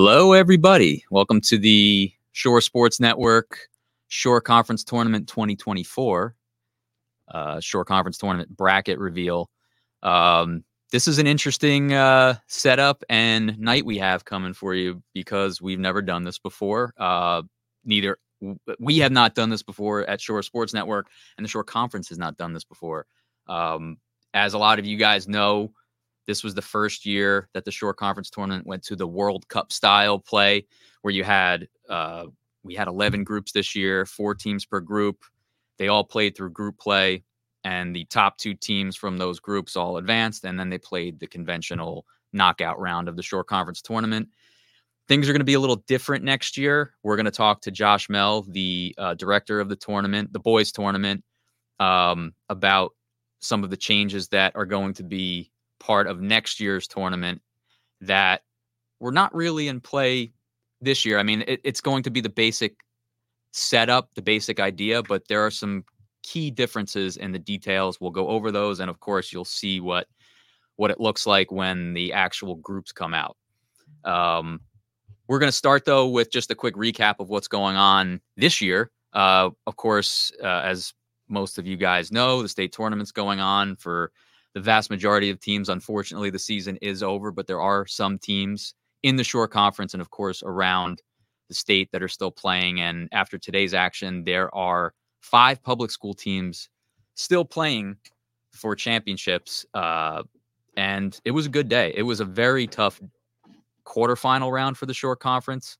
Hello, everybody. Welcome to the Shore Sports Network Shore Conference Tournament 2024, uh, Shore Conference Tournament bracket reveal. Um, this is an interesting uh, setup and night we have coming for you because we've never done this before. Uh, neither we have not done this before at Shore Sports Network, and the Shore Conference has not done this before. Um, as a lot of you guys know, this was the first year that the Shore Conference tournament went to the World Cup style play, where you had uh, we had 11 groups this year, four teams per group. They all played through group play, and the top two teams from those groups all advanced, and then they played the conventional knockout round of the Shore Conference tournament. Things are going to be a little different next year. We're going to talk to Josh Mehl, the uh, director of the tournament, the boys tournament, um, about some of the changes that are going to be part of next year's tournament that were not really in play this year. I mean, it, it's going to be the basic setup, the basic idea, but there are some key differences in the details. We'll go over those, and of course, you'll see what what it looks like when the actual groups come out. Um, we're going to start though with just a quick recap of what's going on this year. Uh, of course, uh, as most of you guys know, the state tournament's going on for the vast majority of teams. Unfortunately, the season is over, but there are some teams in the Shore Conference and, of course, around the state that are still playing. And after today's action, there are five public school teams still playing for championships. Uh, and it was a good day. It was a very tough quarterfinal round for the Shore Conference,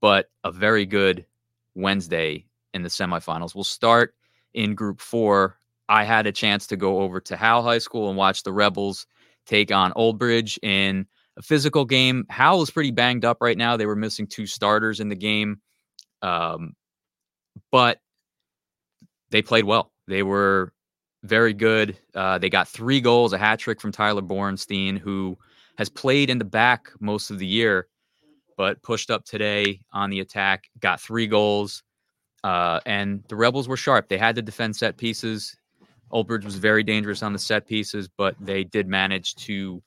but a very good Wednesday in the semifinals. We'll start in Group Four I had a chance to go over to Howell High School and watch the Rebels take on Old Bridge in a physical game. Howell is pretty banged up right now. They were missing two starters in the game, um, but they played well. They were very good. Uh, they got three goals, a hat trick from Tyler Borenstein, who has played in the back most of the year, but pushed up today on the attack, got three goals. Uh, and the Rebels were sharp. They had to defend set pieces. Old Bridge was very dangerous on the set pieces, but they did manage to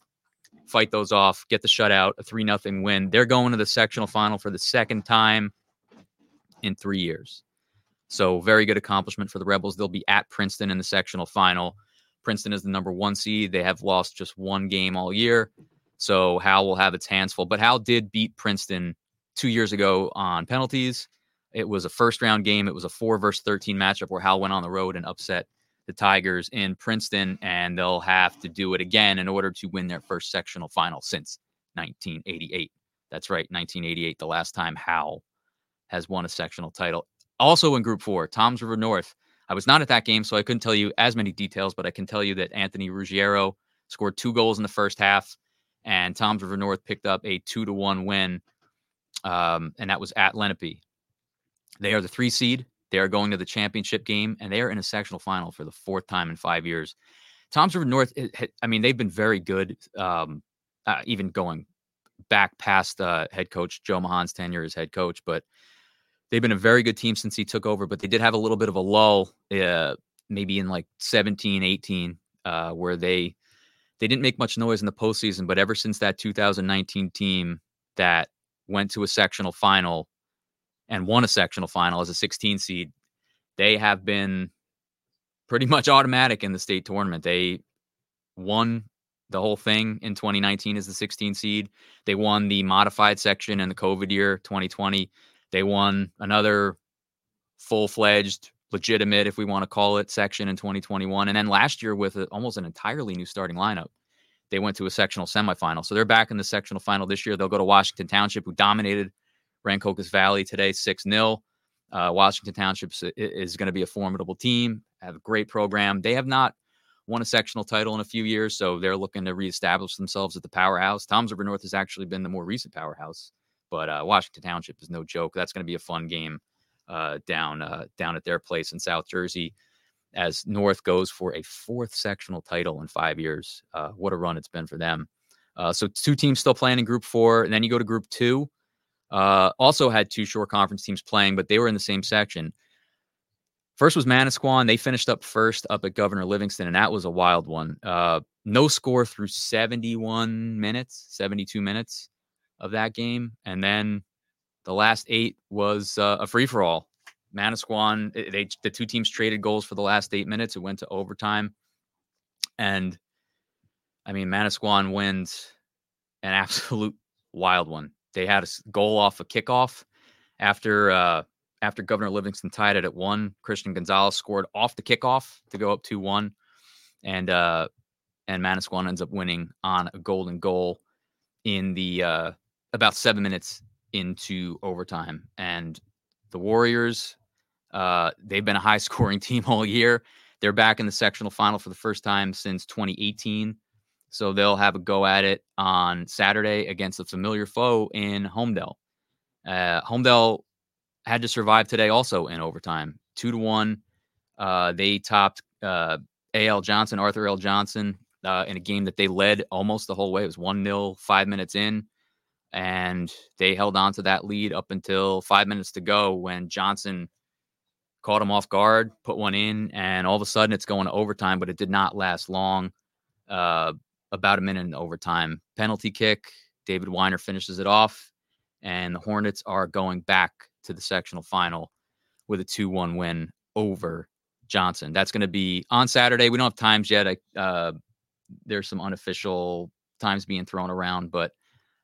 fight those off, get the shutout, a 3 nothing win. They're going to the sectional final for the second time in three years. So, very good accomplishment for the Rebels. They'll be at Princeton in the sectional final. Princeton is the number one seed. They have lost just one game all year. So, Howell will have its hands full. But Howell did beat Princeton two years ago on penalties. It was a first round game. It was a four versus 13 matchup where Howell went on the road and upset the Tigers in Princeton, and they'll have to do it again in order to win their first sectional final since 1988. That's right, 1988, the last time Howell has won a sectional title. Also in Group Four, Toms River North. I was not at that game, so I couldn't tell you as many details, but I can tell you that Anthony Ruggiero scored two goals in the first half, and Toms River North picked up a two to one win, um, and that was at Lenape. They are the three seed. They are going to the championship game, and they are in a sectional final for the fourth time in five years. Toms River North, I mean, they've been very good, um, uh, even going back past uh, head coach Joe Mahan's tenure as head coach. But they've been a very good team since he took over. But they did have a little bit of a lull, uh, maybe in like 17, 18, uh, where they they didn't make much noise in the postseason. But ever since that 2019 team that went to a sectional final and won a sectional final as a 16 seed, they have been pretty much automatic in the state tournament. They won the whole thing in 2019 as the 16 seed. They won the modified section in the COVID year 2020. They won another full fledged, legitimate, if we want to call it, section in 2021. And then last year, with a, almost an entirely new starting lineup, they went to a sectional semifinal. So they're back in the sectional final this year. They'll go to Washington Township, who dominated Rancocas Valley today, 6 0. Uh, Washington Township is going to be a formidable team, have a great program. They have not won a sectional title in a few years, so they're looking to reestablish themselves at the powerhouse. Toms River North has actually been the more recent powerhouse, but uh, Washington Township is no joke. That's going to be a fun game uh, down uh, down at their place in South Jersey as North goes for a fourth sectional title in five years. Uh, what a run it's been for them. Uh, so two teams still playing in Group Four, and then you go to Group Two. Uh, also had two shore conference teams playing, but they were in the same section. First was Manasquan. They finished up first up at Governor Livingston, and that was a wild one. Uh, no score through 71 minutes, 72 minutes. of that game, and then the last eight was uh, a free for all. Manasquan, they the two teams traded goals for the last eight minutes. It went to overtime, and I mean Manasquan wins an absolute wild one. They had a goal off a kickoff after uh, after Governor Livingston tied it at one. Christian Gonzalez scored off the kickoff to go up two one, and uh, and Manasquan ends up winning on a golden goal in the uh, about seven minutes into overtime. And the Warriors, uh, they've been a high scoring team all year. They're back in the sectional final for the first time since 2018. So they'll have a go at it on Saturday against a familiar foe in Holmdel. Uh, Holmdel had to survive today also in overtime, two to one. Uh, they topped uh, A.L. Johnson, Arthur L. Johnson, uh, in a game that they led almost the whole way. It was 1 0, five minutes in. And they held on to that lead up until five minutes to go when Johnson caught him off guard, put one in, and all of a sudden it's going to overtime, but it did not last long. Uh, about a minute in overtime. Penalty kick. David Weiner finishes it off, and the Hornets are going back to the sectional final with a 2 1 win over Johnson. That's going to be on Saturday. We don't have times yet. I, uh, there's some unofficial times being thrown around, but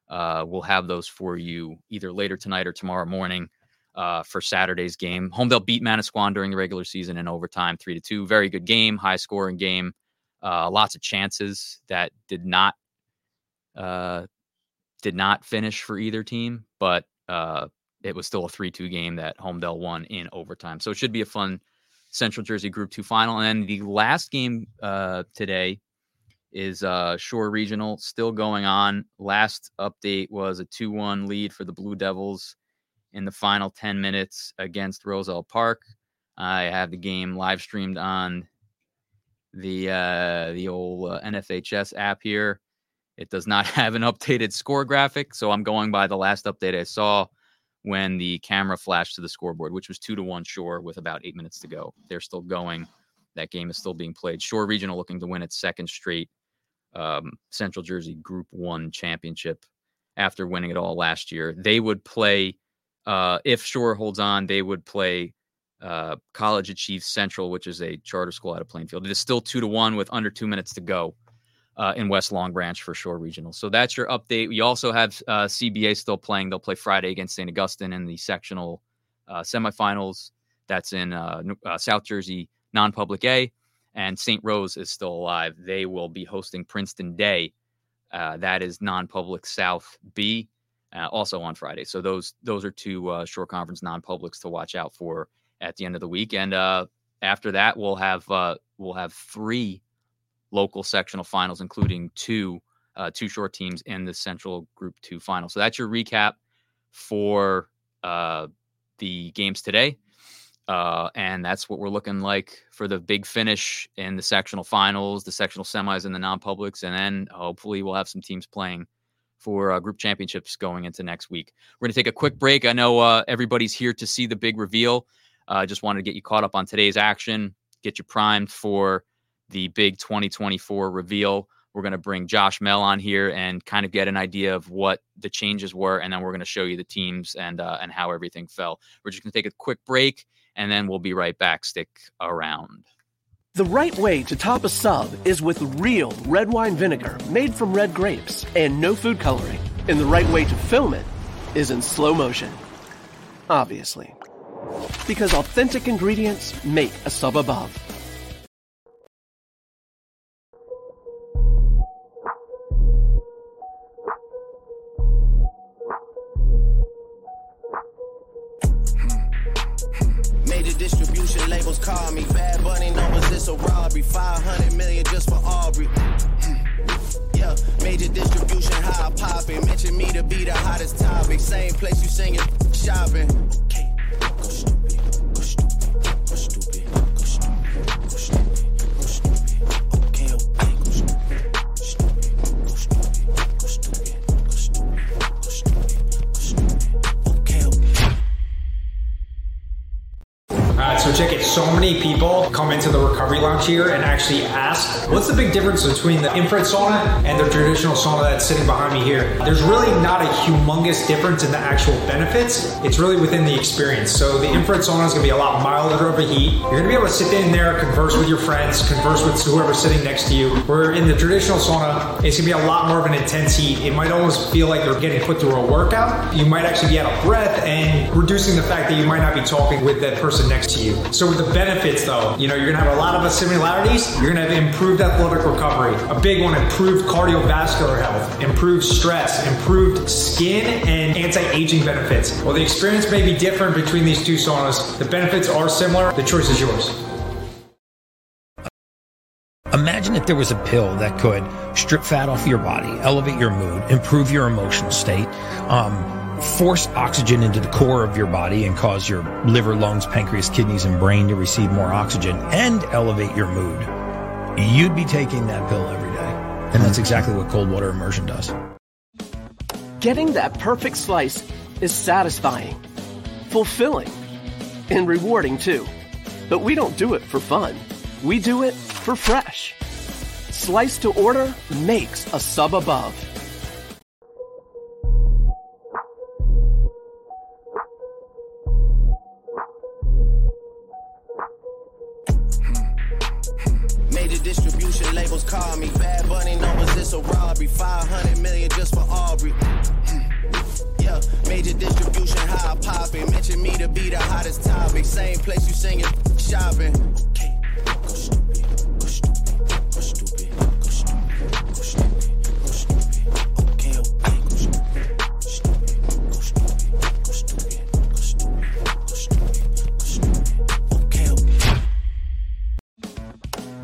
uh, we'll have those for you either later tonight or tomorrow morning uh, for Saturday's game. Holmdel beat Manasquan during the regular season in overtime, three to two. Very good game, high scoring game. Uh, lots of chances that did not uh, did not finish for either team, but uh, it was still a three-two game that Holmdel won in overtime. So it should be a fun Central Jersey Group Two final. And the last game uh, today is uh, Shore Regional still going on. Last update was a two-one lead for the Blue Devils in the final ten minutes against Roselle Park. I have the game live streamed on the uh, the old uh, NFHS app here. It does not have an updated score graphic, so I'm going by the last update I saw when the camera flashed to the scoreboard, which was two to one Shore with about eight minutes to go. They're still going. That game is still being played. Shore Regional looking to win its second straight um, Central Jersey Group One championship after winning it all last year. They would play uh, if Shore holds on. They would play uh, College Achieve Central, which is a charter school out of Plainfield. It is still two to one with under two minutes to go uh, in West Long Branch for Shore Regional. So that's your update. We also have uh, CBA still playing. They'll play Friday against St. Augustine in the sectional uh, semifinals. That's in uh, uh, South Jersey non-public A, and St. Rose is still alive. They will be hosting Princeton Day. Uh, that is non-public South B. Uh, also on Friday. So those those are two uh, Shore conference non-publics to watch out for at the end of the week. And uh, after that, we'll have uh, we'll have three local sectional finals, including two uh, two short teams in the Central Group Two final. So that's your recap for uh, the games today. Uh, and that's what we're looking like for the big finish in the sectional finals, the sectional semis, and the non-publics, and then hopefully we'll have some teams playing for uh, group championships going into next week. We're going to take a quick break. I know uh, everybody's here to see the big reveal. I uh, just wanted to get you caught up on today's action, get you primed for the big 2024 reveal. We're going to bring Josh Mehl on here and kind of get an idea of what the changes were, and then we're going to show you the teams and uh, and how everything fell. We're just going to take a quick break, and then we'll be right back. Stick around. The right way to top a sub is with real red wine vinegar made from red grapes and no food coloring. And the right way to film it is in slow motion. Obviously because authentic ingredients make a sub above. Major distribution labels call me. Bad Bunny numbers, it's a robbery. 500 million just for Aubrey. Yeah, major distribution, high popping. Mention me to be the hottest topic. Same place you singing, shopping. Coach, I get so many people come into the recovery lounge here and actually ask, what's the big difference between the infrared sauna and the traditional sauna that's sitting behind me here? There's really not a humongous difference in the actual benefits. It's really within the experience. So the infrared sauna is going to be a lot milder of a heat. You're going to be able to sit in there, converse with your friends, converse with whoever's sitting next to you. Where in the traditional sauna, it's going to be a lot more of an intense heat. It might almost feel like you're getting put through a workout. You might actually be out of breath and reducing the fact that you might not be talking with that person next to you. So with the benefits though, you know, you're gonna have a lot of similarities. You're gonna have improved athletic recovery, a big one, improved cardiovascular health, improved stress, improved skin and anti-aging benefits. While the experience may be different between these two saunas, the benefits are similar. The choice is yours. Imagine if there was a pill that could strip fat off your body, elevate your mood, improve your emotional state, um, force oxygen into the core of your body and cause your liver, lungs, pancreas, kidneys, and brain to receive more oxygen and elevate your mood. You'd be taking that pill every day. And that's exactly what cold water immersion does. Getting that perfect slice is satisfying, fulfilling, and rewarding too. But we don't do it for fun. We do it for fresh. Slice to order makes a sub above. Call me. Bad Bunny knows it's a robbery. 500 million just for Aubrey. Hmm. Yeah, major distribution, how I poppin'. Mention me to be the hottest topic. Same place you singing, shopping. Okay,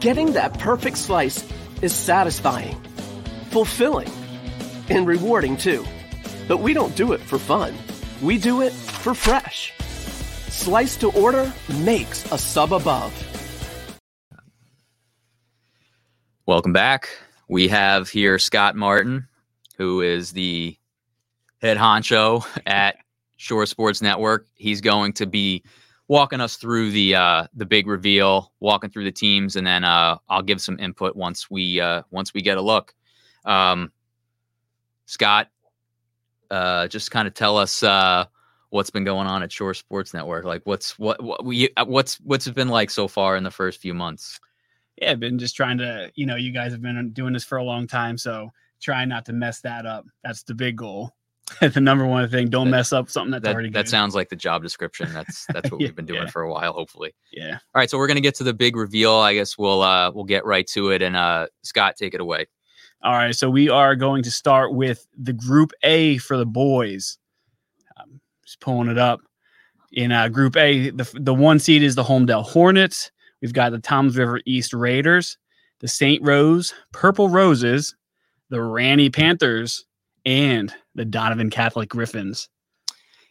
Getting that perfect slice is satisfying, fulfilling, and rewarding too. But we don't do it for fun. We do it for fresh. Slice to order makes a sub above. Welcome back. We have here Scott Martin, who is the head honcho at Shore Sports Network. He's going to be walking us through the uh, the big reveal, walking through the teams, and then uh, I'll give some input once we uh, once we get a look. Um, Scott, uh, just kind of tell us uh, what's been going on at Shore Sports Network. Like, what's what, what we uh, what's what's it been like so far in the first few months? yeah, I've been just trying to, you know, you guys have been doing this for a long time, so trying not to mess that up. That's the big goal. the number one thing, don't That- mess up something that's That, already that good. sounds like the job description. That's that's what Yeah, we've been doing yeah. for a while. Hopefully. yeah. All right, so we're gonna get to the big reveal. I guess we'll uh we'll get right to it. And uh Scott, take it away. All right, so we are going to start with the Group A for the boys. Um, just pulling it up. In uh, Group A, the the one seed is the Holmdel Hornets. We've got the Toms River East Raiders, the St. Rose Purple Roses, the Ranney Panthers, and the Donovan Catholic Griffins.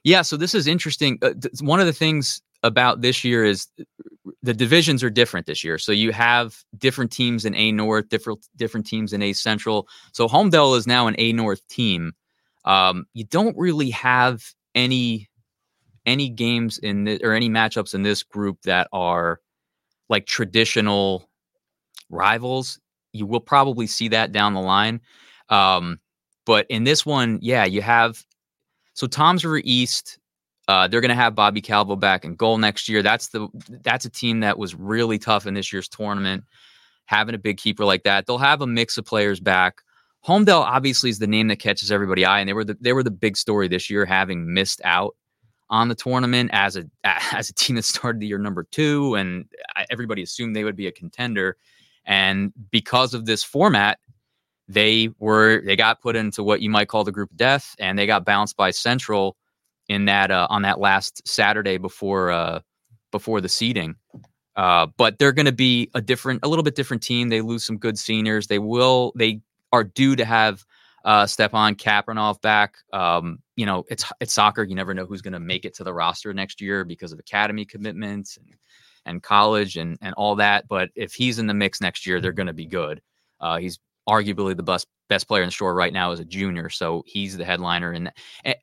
Yeah, so this is interesting. Uh, th- one of the things about this year is the divisions are different this year. So you have different teams in A North, different different teams in A Central. So Holmdel is now an A North team. Um, you don't really have any any games in this or any matchups in this group that are like traditional rivals. You will probably see that down the line. Um, but in this one, yeah, you have so Toms River East. Uh, they're going to have Bobby Calvo back in goal next year. That's the that's a team that was really tough in this year's tournament. Having a big keeper like that, they'll have a mix of players back. Holmdel obviously is the name that catches everybody eye, and they were the they were the big story this year, having missed out on the tournament as a as a team that started the year number two, and everybody assumed they would be a contender. And because of this format, they were they got put into what you might call the group of death, and they got bounced by Central in that uh, on that last Saturday before uh, before the seeding. Uh, but they're going to be a different, a little bit different team. They lose some good seniors. They will. They are due to have uh, Stepan Kapranov back. Um, you know, it's it's soccer. You never know who's going to make it to the roster next year because of academy commitments and and college and and all that. But if he's in the mix next year, they're going to be good. Uh, he's arguably the best best player in the shore right now is a junior, so he's the headliner in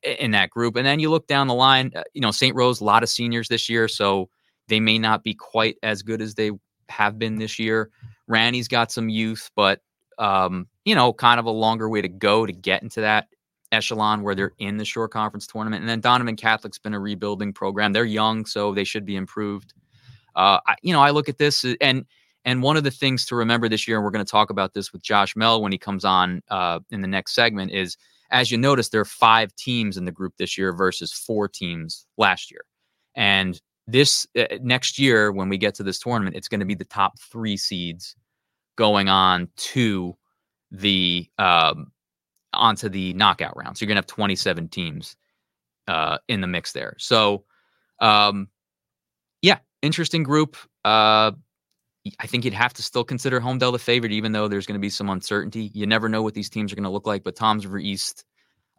in that group. And then you look down the line, uh, you know, St. Rose, a lot of seniors this year, so they may not be quite as good as they have been this year. Ranney's got some youth, but um, you know, kind of a longer way to go to get into that echelon where they're in the Shore conference tournament. And then Donovan Catholic's been a rebuilding program. They're young, so they should be improved. Uh, I, you know, I look at this uh, and and one of the things to remember this year, and we're going to talk about this with Josh Mehl when he comes on uh, in the next segment, is as you notice, there are five teams in the group this year versus four teams last year. And this uh, next year, when we get to this tournament, it's going to be the top three seeds going on to the um, onto the knockout round. So you're gonna have 27 teams uh, in the mix there. So um, yeah, interesting group. Uh, I think you'd have to still consider Holmdel the favorite, even though there's going to be some uncertainty. You never know what these teams are going to look like. But Toms River East,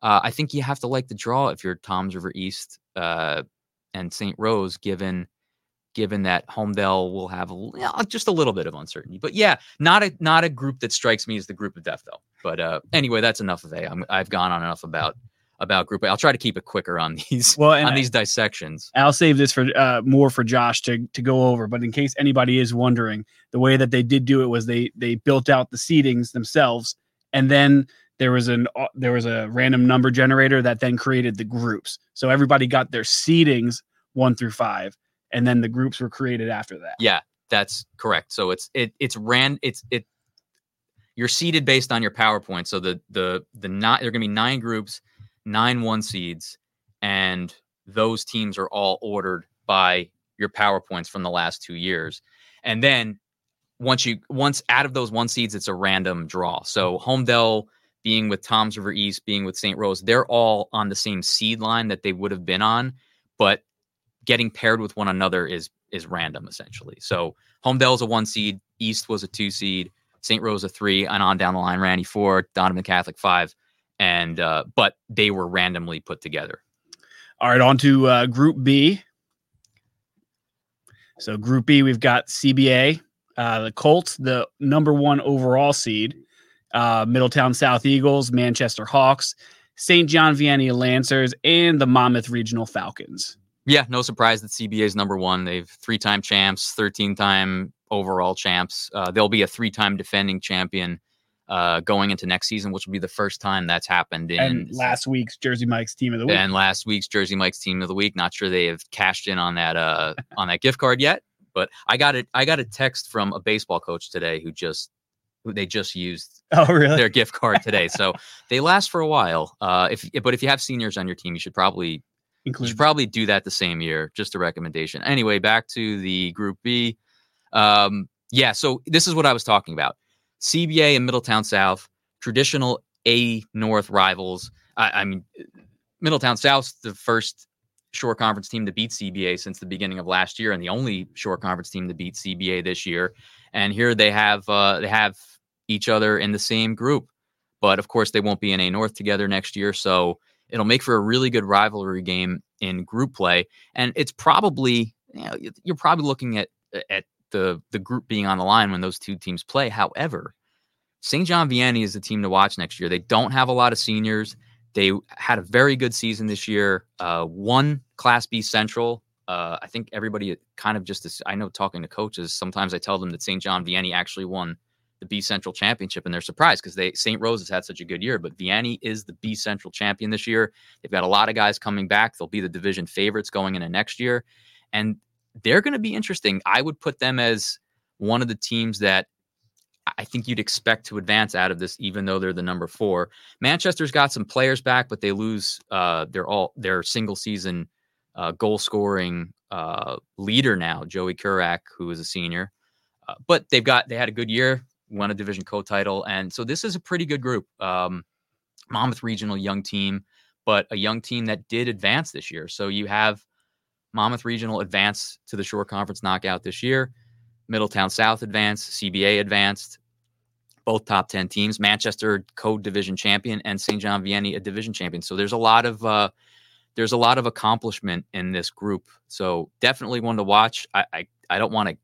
uh, I think you have to like the draw if you're Toms River East uh, and St. Rose, given given that Holmdel will have a, just a little bit of uncertainty. But yeah, not a not a group that strikes me as the group of death though. But uh, anyway, that's enough of A. I'm, I've gone on enough about about group A. I'll try to keep it quicker on these well, on I, these dissections. I'll save this for uh, more for Josh to to go over. But in case anybody is wondering, the way that they did do it was they they built out the seedings themselves, and then there was an uh, there was a random number generator that then created the groups. So everybody got their seedings one through five, and then the groups were created after that. Yeah, that's correct. So it's it it's ran it's it you're seeded based on your PowerPoint. So the the the not there are going to be nine groups, nine one seeds, and those teams are all ordered by your PowerPoints from the last two years. And then once you once out of those one seeds, it's a random draw. So Holmdel being with Toms River East, being with St. Rose, they're all on the same seed line that they would have been on, but getting paired with one another is is random essentially. So Holmdel is a one seed, East was a two seed, St. Rose a three, and on down the line, Ranney four, Donovan Catholic five, and uh, but they were randomly put together. All right, on to uh, Group B. So Group B, we've got CBA, uh, the Colts, the number one overall seed, uh, Middletown South Eagles, Manchester Hawks, St. John Vianney Lancers, and the Monmouth Regional Falcons. Yeah, no surprise that CBA is number one. They've three-time champs, thirteen-time overall champs. Uh, they'll be a three-time defending champion uh, going into next season, which will be the first time that's happened in and last week's Jersey Mike's team of the week. And last week's Jersey Mike's team of the week. Not sure they have cashed in on that uh, on that gift card yet, but I got it. I got a text from a baseball coach today who just who they just used oh really their gift card today. so they last for a while. Uh, if but if you have seniors on your team, you should probably you should probably do that the same year. Just a recommendation. Anyway, back to the Group B. Um, yeah, so this is what I was talking about. CBA and Middletown South, traditional A North rivals. I, I mean, Middletown South's the first Shore conference team to beat CBA since the beginning of last year, and the only Shore conference team to beat CBA this year. And here they have uh, they have each other in the same group, but of course they won't be in A North together next year. So it'll make for a really good rivalry game in group play, and it's probably you know, you're probably looking at at the the group being on the line when those two teams play. However, St. John Vianney is the team to watch next year. They don't have a lot of seniors. They had a very good season this year. Uh, one Class B Central. Uh, I think everybody kind of just. I know talking to coaches, sometimes I tell them that St. John Vianney actually won the B Central Championship, and they're surprised because they St. Rose has had such a good year. But Vianney is the B Central champion this year. They've got a lot of guys coming back. They'll be the division favorites going into next year, and they're going to be interesting. I would put them as one of the teams that I think you'd expect to advance out of this, even though they're the number four. Manchester's got some players back, but they lose uh, their all their single season uh, goal scoring uh, leader now, Joey Kurak, who is a senior. Uh, but they've got they had a good year, won a division co-title, and so this is a pretty good group. Um, Monmouth Regional young team, but a young team that did advance this year. So you have Monmouth Regional advance to the Shore Conference knockout this year. Middletown South advanced, CBA advanced, both top 10 teams. Manchester code division champion and St. John Vianney a division champion. So there's a lot of uh, there's a lot of accomplishment in this group. So definitely one to watch. I I, I don't want to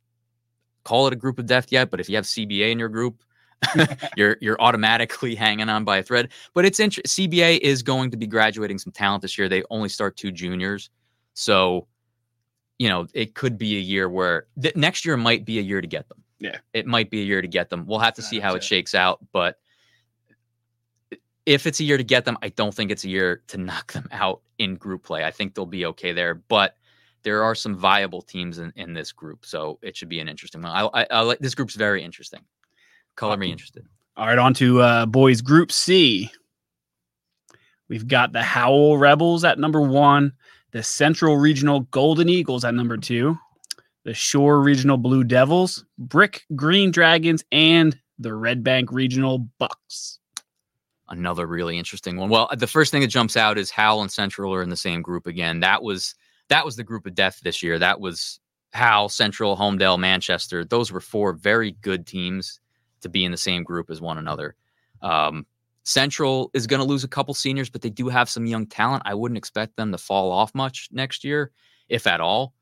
call it a group of death yet, but if you have CBA in your group, you're you're automatically hanging on by a thread. But it's interesting. CBA is going to be graduating some talent this year. They only start two juniors, so you know, it could be a year where th- next year might be a year to get them. Yeah. It might be a year to get them. We'll have to see how it it. shakes out, but if it's a year to get them, I don't think it's a year to knock them out in group play. I think they'll be okay there, but there are some viable teams in, in this group, so it should be an interesting one. I, I, I like this group's very interesting. Color me interested. All right, on to uh, boys Group C. We've got the Howell Rebels at number one, the Central Regional Golden Eagles at number two, the Shore Regional Blue Devils, Brick Green Dragons, and the Red Bank Regional Bucks. another really interesting one. Well, the first thing that jumps out is Howell and Central are in the same group again. That was that was the group of death this year. That was Howell, Central, Holmdel, Manchester. Those were four very good teams to be in the same group as one another. Um, Central is going to lose a couple seniors, but they do have some young talent. I wouldn't expect them to fall off much next year, if at all.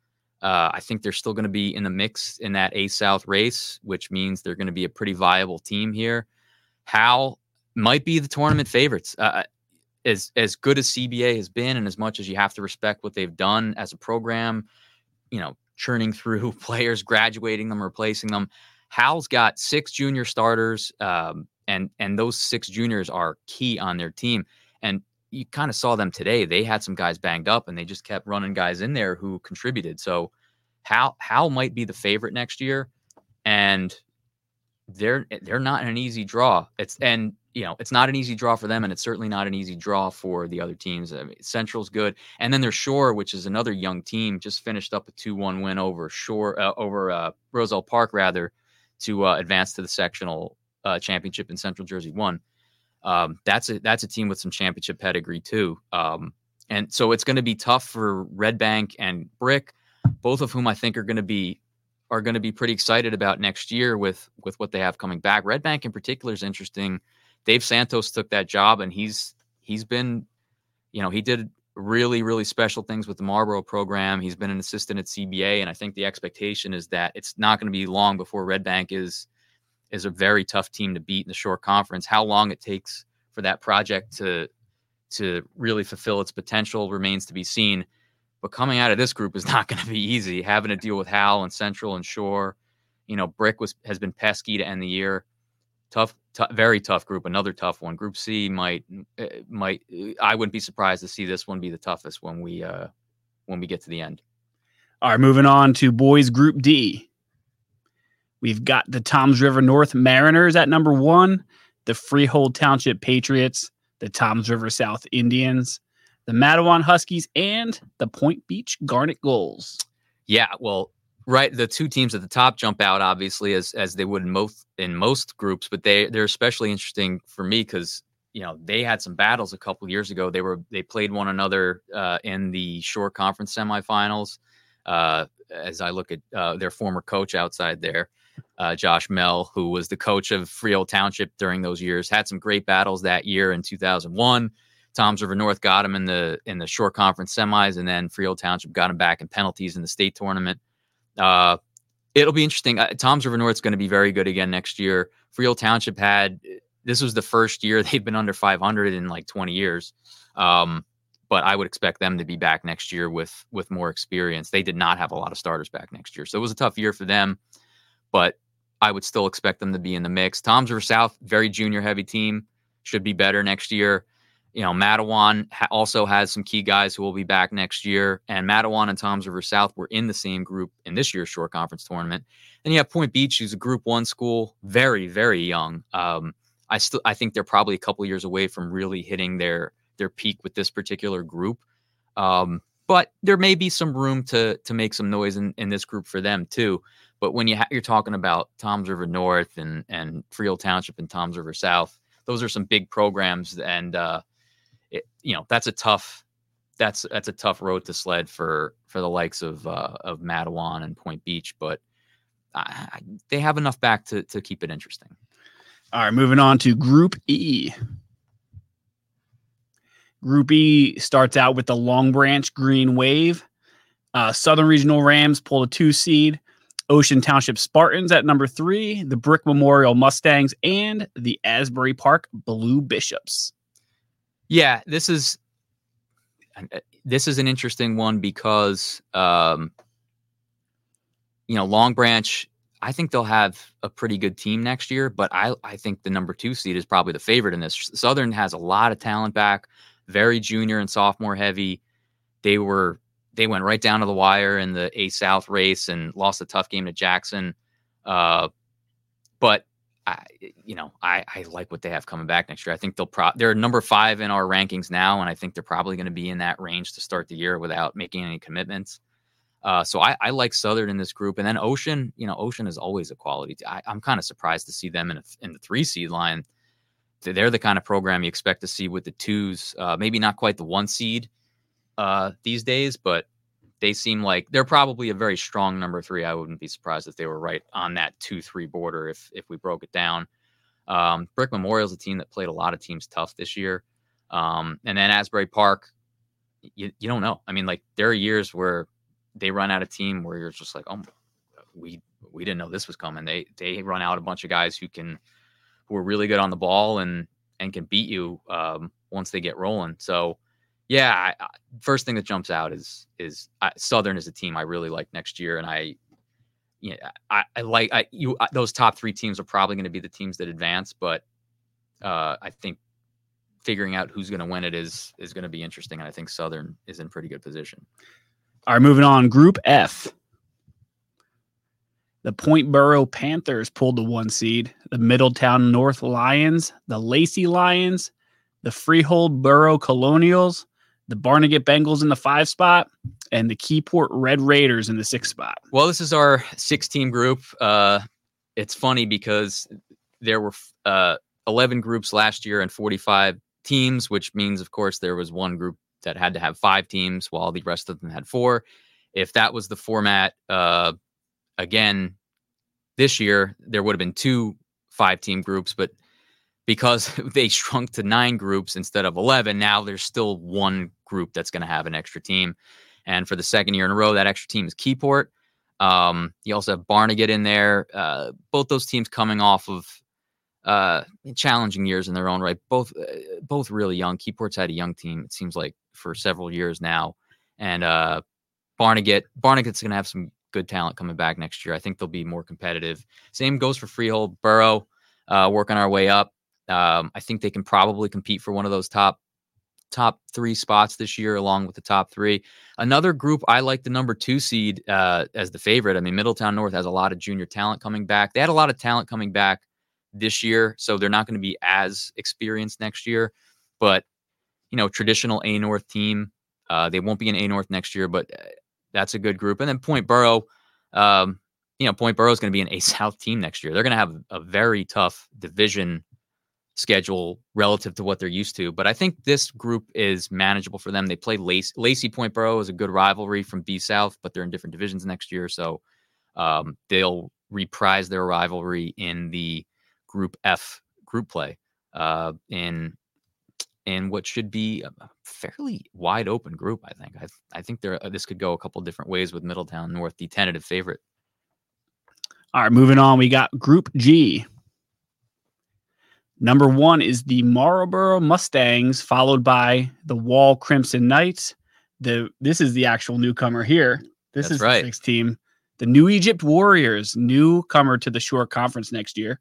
Uh, I think they're still going to be in the mix in that A South race, which means they're going to be a pretty viable team here. Howell might be the tournament favorites. Uh, as as good as CBA has been, and as much as you have to respect what they've done as a program, you know, churning through players, graduating them, replacing them. Howell's got six junior starters, um, and and those six juniors are key on their team. And you kind of saw them today. They had some guys banged up, and they just kept running guys in there who contributed. So how how might be the favorite next year, and they're they're not an easy draw. It's and you know it's not an easy draw for them, and it's certainly not an easy draw for the other teams. I mean, Central's good, and then there's Shore, which is another young team, just finished up a two-one win over Shore uh, over uh, Roselle Park rather to uh, advance to the sectional uh, championship in Central Jersey one. Um, that's a that's a team with some championship pedigree too. Um, and so it's going to be tough for Red Bank and Brick, both of whom I think are going to be are going to be pretty excited about next year with with what they have coming back. Red Bank in particular is interesting. Dave Santos took that job and he's he's been, you know, he did really really special things with the Marlboro program. He's been an assistant at CBA, and I think the expectation is that it's not going to be long before Red Bank is is a very tough team to beat in the Shore conference. How long it takes for that project to to really fulfill its potential remains to be seen. But coming out of this group is not going to be easy. Having to deal with Howell and Central and Shore, you know, Brick was has been pesky to end the year. Tough, tou- very tough group. Another tough one. Group C might uh, might. I wouldn't be surprised to see this one be the toughest when we uh when we get to the end. All right, moving on to boys Group D. We've got the Toms River North Mariners at number one, the Freehold Township Patriots, the Toms River South Indians, the Matawan Huskies, and the Point Beach Garnet Gulls. Yeah, well, right. The two teams at the top jump out obviously as as they would in most in most groups, but they they're especially interesting for me because you know they had some battles a couple years ago. They were they played one another uh, in the Shore Conference semifinals. Uh, as I look at uh, their former coach outside there, uh, Josh Mehl, who was the coach of Freehold Township during those years, had some great battles that year in 2001. Toms River North got him in the in the Shore conference semis, and then Freehold Township got him back in penalties in the state tournament. Uh, it'll be interesting. Uh, Toms River North's going to be very good again next year. Freehold Township had this was the first year they've been under 500 in like 20 years, um, but I would expect them to be back next year with with more experience. They did not have a lot of starters back next year, so it was a tough year for them. But I would still expect them to be in the mix. Toms River South, very junior heavy team, should be better next year you know, Matawan ha- also has some key guys who will be back next year. And Matawan and Toms River South were in the same group in this year's Shore conference tournament. Then you have Point Beach, who's a Group One school, very very young. Um, I still I think they're probably a couple years away from really hitting their their peak with this particular group. Um, but there may be some room to to make some noise in, in this group for them too. But when you ha- you're talking about Toms River North and and Freehold Township and Toms River South, those are some big programs and uh, it, you know that's a tough that's that's a tough road to sled for for the likes of uh, of Matawan and Point Beach, but I, I, they have enough back to to keep it interesting. All right, moving on to Group E. Group E starts out with the Long Branch Green Wave. Uh, Southern Regional Rams pulled a two seed. Ocean Township Spartans at number three. The Brick Memorial Mustangs and the Asbury Park Blue Bishops. Yeah, this is this is an interesting one because um, you know, Long Branch, I think they'll have a pretty good team next year, but I, I think the number two seed is probably the favorite in this. Southern has a lot of talent back, very junior and sophomore heavy. They were they went right down to the wire in the A South race and lost a tough game to Jackson. Uh, but I, you know, I, I like what they have coming back next year. I think they'll pro they're number five in our rankings now, and I think they're probably going to be in that range to start the year without making any commitments. Uh, so I, I, like Southern in this group, and then Ocean. You know, Ocean is always a quality. I, am kind of surprised to see them in a, in the three seed line. They're the kind of program you expect to see with the twos. Uh, maybe not quite the one seed uh, these days, but they seem like they're probably a very strong number three. I wouldn't be surprised if they were right on that two three border if if we broke it down. Um, Brick Memorial is a team that played a lot of teams tough this year, um, and then Asbury Park. You, you don't know. I mean, like there are years where they run out a team where you're just like, oh, we we didn't know this was coming. They they run out a bunch of guys who can who are really good on the ball and and can beat you um, once they get rolling. So yeah, I, first thing that jumps out is is uh, Southern is a team I really like next year, and I yeah I, I like I you I, those top three teams are probably going to be the teams that advance, but uh, I think figuring out who's going to win it is is going to be interesting, and I think Southern is in pretty good position. All right, moving on. Group F. The Point Borough Panthers pulled the one seed. The Middletown North Lions, the Lacey Lions, the Freehold Borough Colonials, the Barnegat Bengals in the five spot, and the Keyport Red Raiders in the six spot. Well, this is our six team group. Uh, it's funny because there were uh, 11 groups last year and 45 teams, which means, of course, there was one group that had to have five teams while the rest of them had four. If that was the format uh, again this year, there would have been two five team groups, but because they shrunk to nine groups instead of 11, now there's still one group that's going to have an extra team. And for the second year in a row, that extra team is Keyport. Um, you also have Barnegat in there. Uh, both those teams coming off of uh, challenging years in their own right. Both uh, both really young. Keyport's had a young team. It seems like for several years now. And uh, Barnegat, Barnegat's going to have some good talent coming back next year. I think they'll be more competitive. Same goes for Freehold, Borough, uh, working our way up. Um, I think they can probably compete for one of those top top three spots this year, along with the top three. Another group I like the number two seed uh, as the favorite. I mean, Middletown North has a lot of junior talent coming back. They had a lot of talent coming back this year, so they're not going to be as experienced next year. But you know, traditional A North team. Uh, they won't be an A North next year, but uh, that's a good group. And then Point Borough, um, you know, Point Borough is going to be an A South team next year. They're going to have a very tough division schedule relative to what they're used to. But I think this group is manageable for them. They play Lacey, Lacey Point Borough is a good rivalry from B South, but they're in different divisions next year. So um, they'll reprise their rivalry in the Group F group play uh, in in what should be a fairly wide open group. I think. I, I think there uh, this could go a couple different ways with Middletown North, the tentative favorite. All right, moving on. We got Group G. Number one is the Marlboro Mustangs, followed by the Wall Crimson Knights. The this is the actual newcomer here. This That's is right. the sixth team. The New Egypt Warriors, newcomer to the Shore Conference next year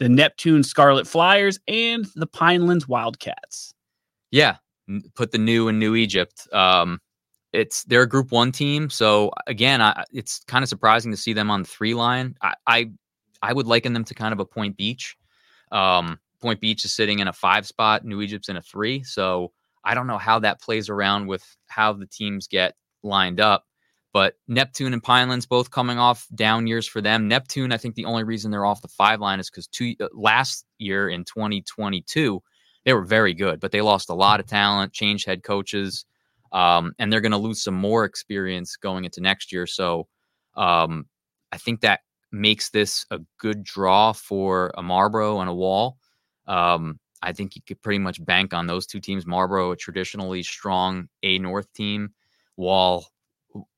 the Neptune Scarlet Flyers, and the Pinelands Wildcats. Yeah, put the new in New Egypt. Um, it's they're a Group One team, so again, I, it's kind of surprising to see them on the three line. I, I, I would liken them to kind of a Point Beach. Um, Point Beach is sitting in a five spot. New Egypt's in a three, so I don't know how that plays around with how the teams get lined up. But Neptune and Pinelands both coming off down years for them. Neptune, I think the only reason they're off the five line is because two uh, last year in 2022 they were very good, but they lost a lot of talent, changed head coaches, um, and they're going to lose some more experience going into next year. So um, I think that makes this a good draw for a Marlboro and a Wall. Um, I think you could pretty much bank on those two teams. Marlboro, a traditionally strong A North team, Wall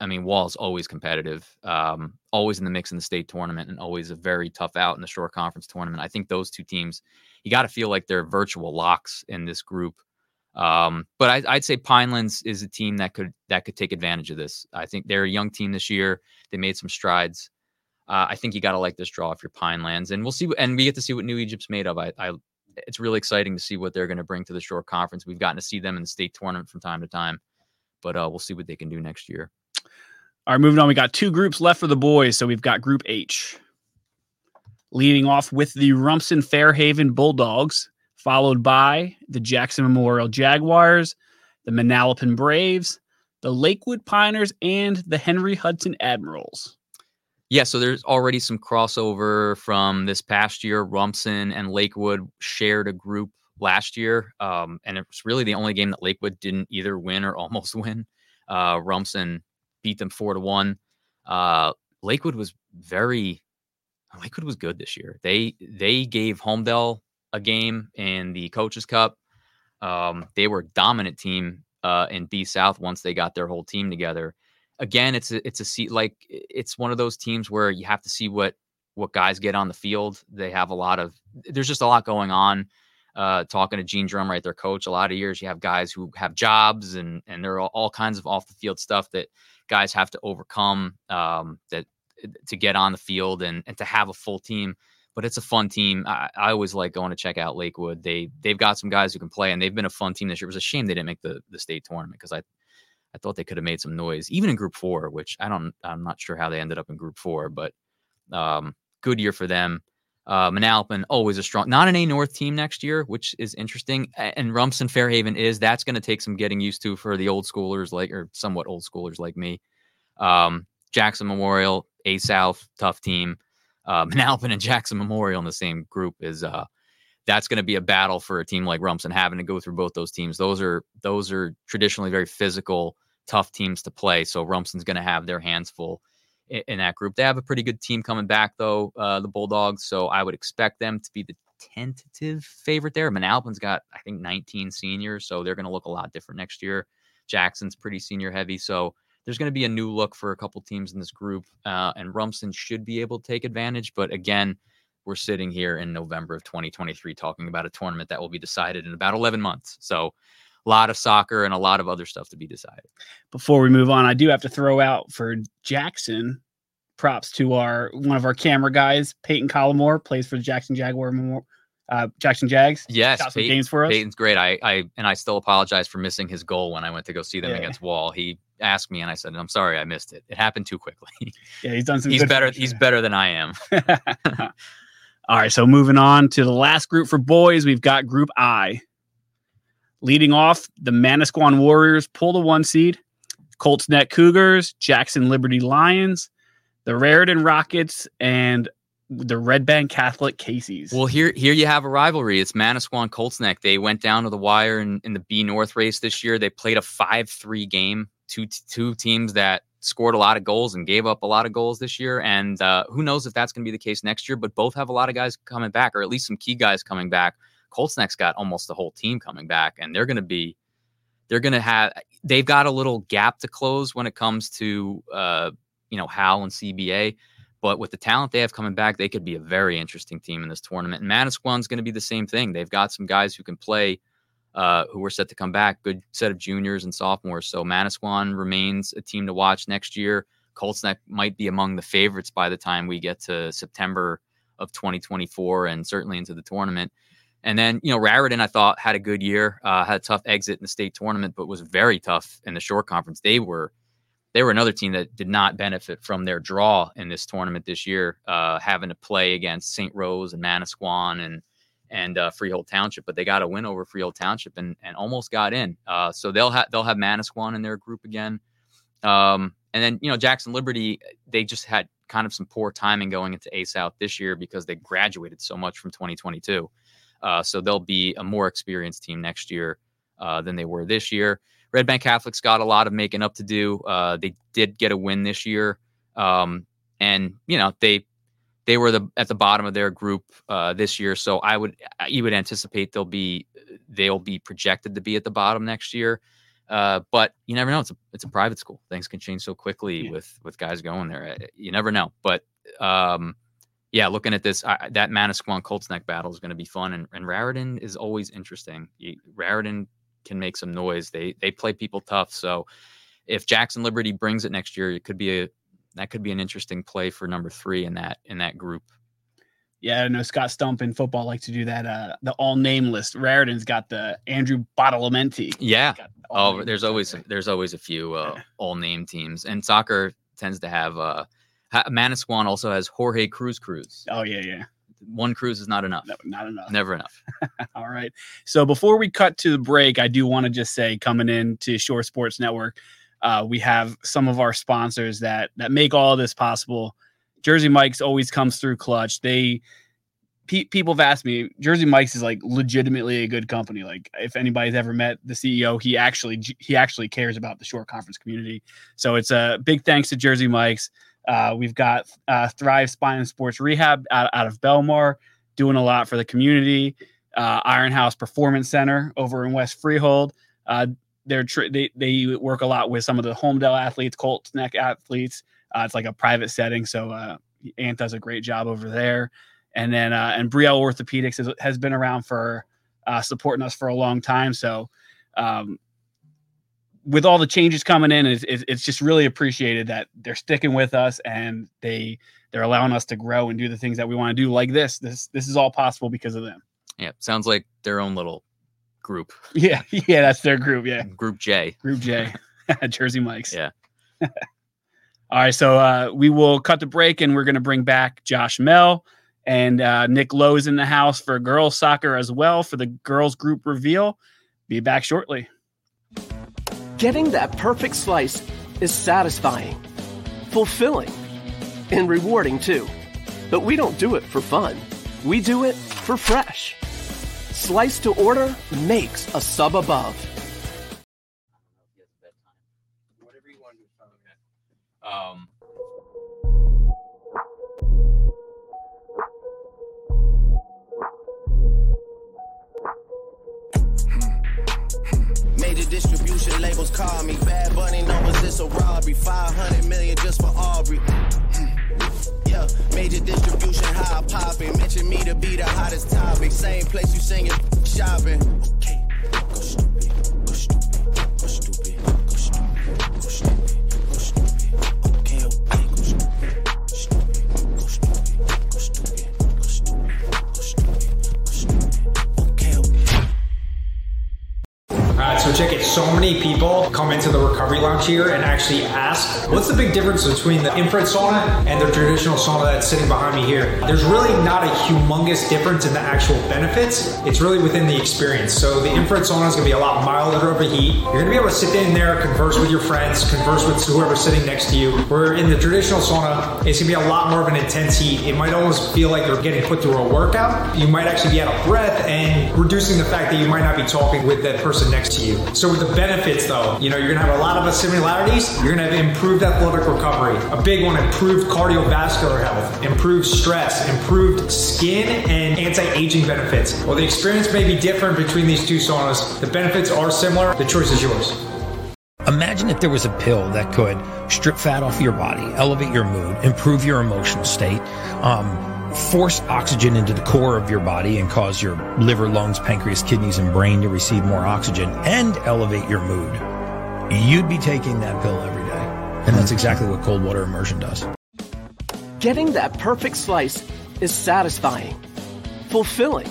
I mean, Wall's always competitive, um, always in the mix in the state tournament, and always a very tough out in the Shore Conference tournament. I think those two teams, you got to feel like they're virtual locks in this group. Um, but I, I'd say Pinelands is a team that could that could take advantage of this. I think they're a young team this year. They made some strides. Uh, I think you got to like this draw if you're Pinelands, and we'll see. And we get to see what New Egypt's made of. I, I it's really exciting to see what they're going to bring to the Shore Conference. We've gotten to see them in the state tournament from time to time, but uh, we'll see what they can do next year. All right, moving on. We got two groups left for the boys. So we've got Group H, leading off with the Rumson Fairhaven Bulldogs, followed by the Jackson Memorial Jaguars, the Manalapan Braves, the Lakewood Piners, and the Henry Hudson Admirals. Yeah, so there's already some crossover from this past year. Rumson and Lakewood shared a group last year, um, and it's really the only game that Lakewood didn't either win or almost win. Uh, Rumson beat them four to one. Uh, Lakewood was very Lakewood was good this year. They they gave Holmdel a game in the Coaches Cup. Um, they were a dominant team uh, in B South once they got their whole team together. Again, it's a it's a seat like it's one of those teams where you have to see what what guys get on the field. They have a lot of there's just a lot going on. Uh, talking to Gene Drum, right, their coach, a lot of years you have guys who have jobs and and there are all kinds of off the field stuff that guys have to overcome um, that to get on the field and and to have a full team. But it's a fun team. I, I, always like going to check out Lakewood. They they've got some guys who can play, and they've been a fun team this year. It was a shame they didn't make the the state tournament because I I thought they could have made some noise, even in Group Four, which I don't I'm not sure how they ended up in Group Four, but um, good year for them. Uh, Manalapan always a strong, not an A North team next year, which is interesting. And Rumson Fairhaven is that's going to take some getting used to for the old schoolers like or somewhat old schoolers like me. Um, Jackson Memorial, A South, tough team. Uh, Manalapan and Jackson Memorial in the same group is uh, that's going to be a battle for a team like Rumson having to go through both those teams. Those are those are traditionally very physical, tough teams to play. So Rumson's going to have their hands full in, in, that group. They have a pretty good team coming back though, uh, the Bulldogs. So I would expect them to be the tentative favorite there. Manalapan's got I think 19 seniors, so they're going to look a lot different next year. Jackson's pretty senior heavy, so there's going to be a new look for a couple teams in this group, uh, and Rumson should be able to take advantage. But again, we're sitting here in November of 2023 talking about a tournament that will be decided in about 11 months. So, a lot of soccer and a lot of other stuff to be decided. Before we move on, I do have to throw out for Jackson props to our one of our camera guys, Peyton Collimore, plays for the Jackson Jaguar uh, Jackson Jags. Yes, Peyton, games for us. Peyton's great. I, I and I still apologize for missing his goal when I went to go see them yeah. against Wall. He asked me, and I said, "I'm sorry, I missed it. It happened too quickly." Yeah, he's done some. he's better. He's better than I am. All right, so moving on to the last group for boys, we've got Group I. Leading off, the Manasquan Warriors pull the one seed, Colts Neck Cougars, Jackson Liberty Lions, the Raritan Rockets, and the Red Bank Catholic Casey's. Well, here here you have a rivalry. It's Manasquan Colts Neck. They went down to the wire in, in the B North race this year. They played a five three game. Two two teams that scored a lot of goals and gave up a lot of goals this year. And uh, who knows if that's going to be the case next year? But both have a lot of guys coming back, or at least some key guys coming back. Colts Neck's got almost the whole team coming back, and they're going to be they're going to have they've got a little gap to close when it comes to uh, you know Howell and CBA but with the talent they have coming back, they could be a very interesting team in this tournament. And Manasquan's going to be the same thing. They've got some guys who can play, uh, who were set to come back. Good set of juniors and sophomores. So Manasquan remains a team to watch next year. Colts Neck might be among the favorites by the time we get to September of 2024 and certainly into the tournament. And then, you know, Raritan, I thought had a good year, uh, had a tough exit in the state tournament, but was very tough in the Shore Conference. They were they were another team that did not benefit from their draw in this tournament this year, uh, having to play against St. Rose and Manasquan and and uh, Freehold Township, but they got a win over Freehold Township and, and almost got in. Uh, so they'll have they'll have Manasquan in their group again. Um, and then you know Jackson Liberty, they just had kind of some poor timing going into A South this year because they graduated so much from 2022. Uh, so they'll be a more experienced team next year uh, than they were this year. Red Bank Catholics got a lot of making up to do. Uh, they did get a win this year, um, and you know they they were the at the bottom of their group uh, this year. So I would you would anticipate they'll be they'll be projected to be at the bottom next year. Uh, but you never know. It's a it's a private school. Things can change so quickly yeah. with with guys going there. You never know. But um, yeah, looking at this, I, that Manasquan Colts Neck battle is going to be fun, and, and Raritan is always interesting. You, Raritan can make some noise. They they play people tough. So if Jackson Liberty brings it next year, it could be a that could be an interesting play for number three in that in that group. Yeah, I know Scott Stump in football like to do that. Uh, the all name list. Raritan's got the Andrew Badalamenti. Yeah. Oh, there's always right there's always a few uh, all name teams, and soccer tends to have. uh ha- Manasquan also has Jorge Cruz Cruz. Oh yeah, yeah. One cruise is not enough. No, not enough. Never enough. All right. So before we cut to the break, I do want to just say, coming in to Shore Sports Network, uh, we have some of our sponsors that that make all this possible. Jersey Mike's always comes through clutch. They pe- people have asked me, Jersey Mike's is like legitimately a good company. Like if anybody's ever met the CEO, he actually he actually cares about the Shore Conference community. So it's a big thanks to Jersey Mike's. Uh, we've got uh, Thrive Spine and Sports Rehab out, out of Belmar, doing a lot for the community uh, Iron House Performance Center over in West Freehold. Uh, they're tr- they they work a lot with some of the Holmdel athletes, Colts Neck athletes. Uh, it's like a private setting, so uh, Ant does a great job over there. And then uh, and Brielle Orthopedics has, has been around for uh, supporting us for a long time. So um, with all the changes coming in, it's, it's just really appreciated that they're sticking with us and they they're allowing us to grow and do the things that we want to do like this. This this is all possible because of them. Yeah, sounds like their own little group, Yeah, yeah, that's their group. Yeah, Group J. Group J, Jersey Mike's. Yeah. All right, so uh, we will cut the break, and we're going to bring back Josh Mehl and uh, Nick Lowe's in the house for girls soccer as well for the girls group reveal. Be back shortly. Getting that perfect slice is satisfying, fulfilling, and rewarding too. But we don't do it for fun. We do it for fresh. Slice to order makes a sub above. Um, Major distribution labels call me. Bad Bunny numbers, it's a robbery. 500 million just for Aubrey. Yeah, major distribution, how I poppin'. Mention me to be the hottest topic. Same place you singing shopping. Okay, come into the recovery lounge here and actually ask, what's the big difference between the infrared sauna and the traditional sauna that's sitting behind me here? There's really not a humongous difference in the actual benefits. It's really within the experience. So the infrared sauna is to be a lot milder of a heat. You're to be able to sit in there, converse with your friends, converse with whoever's sitting next to you. Where in the traditional sauna, it's to be a lot more of an intense heat. It might almost feel like you're getting put through a workout. You might actually be out of breath and reducing the fact that you might not be talking with that person next to you. So with the benefits though, you know, you're gonna have a lot of similarities. You're gonna have improved athletic recovery. A big one, improved cardiovascular health, improved stress, improved skin and anti-aging benefits. While the experience may be different between these two saunas, the benefits are similar. The choice is yours. Imagine if there was a pill that could strip fat off your body, elevate your mood, improve your emotional state, um, force oxygen into the core of your body and cause your liver, lungs, pancreas, kidneys, and brain to receive more oxygen and elevate your mood. You'd be taking that pill every day. And that's exactly what cold water immersion does. Getting that perfect slice is satisfying, fulfilling,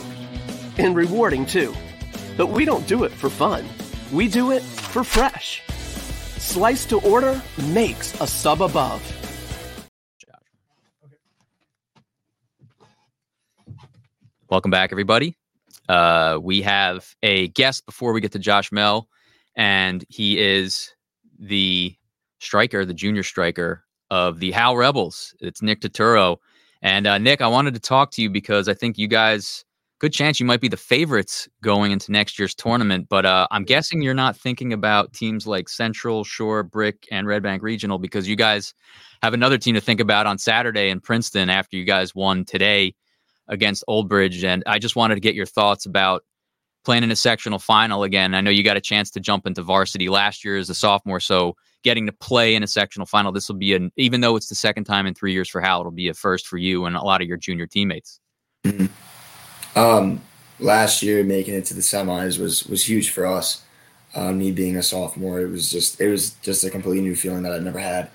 and rewarding too. But we don't do it for fun. We do it for fresh. Slice to order makes a sub above. welcome back, everybody. Uh, we have a guest before we get to Josh Mehl, and he is the striker, the junior striker of the Howell Rebels. It's Nick Toturo. And uh, Nick, I wanted to talk to you because I think you guys, good chance you might be the favorites going into next year's tournament. But uh, I'm guessing you're not thinking about teams like Central, Shore, Brick, and Red Bank Regional because you guys have another team to think about on Saturday in Princeton after you guys won today against Old Bridge. And I just wanted to get your thoughts about playing in a sectional final again. I know you got a chance to jump into varsity last year as a sophomore, so getting to play in a sectional final, this will be an even though it's the second time in three years for Howell, it'll be a first for you and a lot of your junior teammates. Um, last year making it to the semis was was huge for us. Uh, me being a sophomore, it was just it was just a completely new feeling that I'd never had.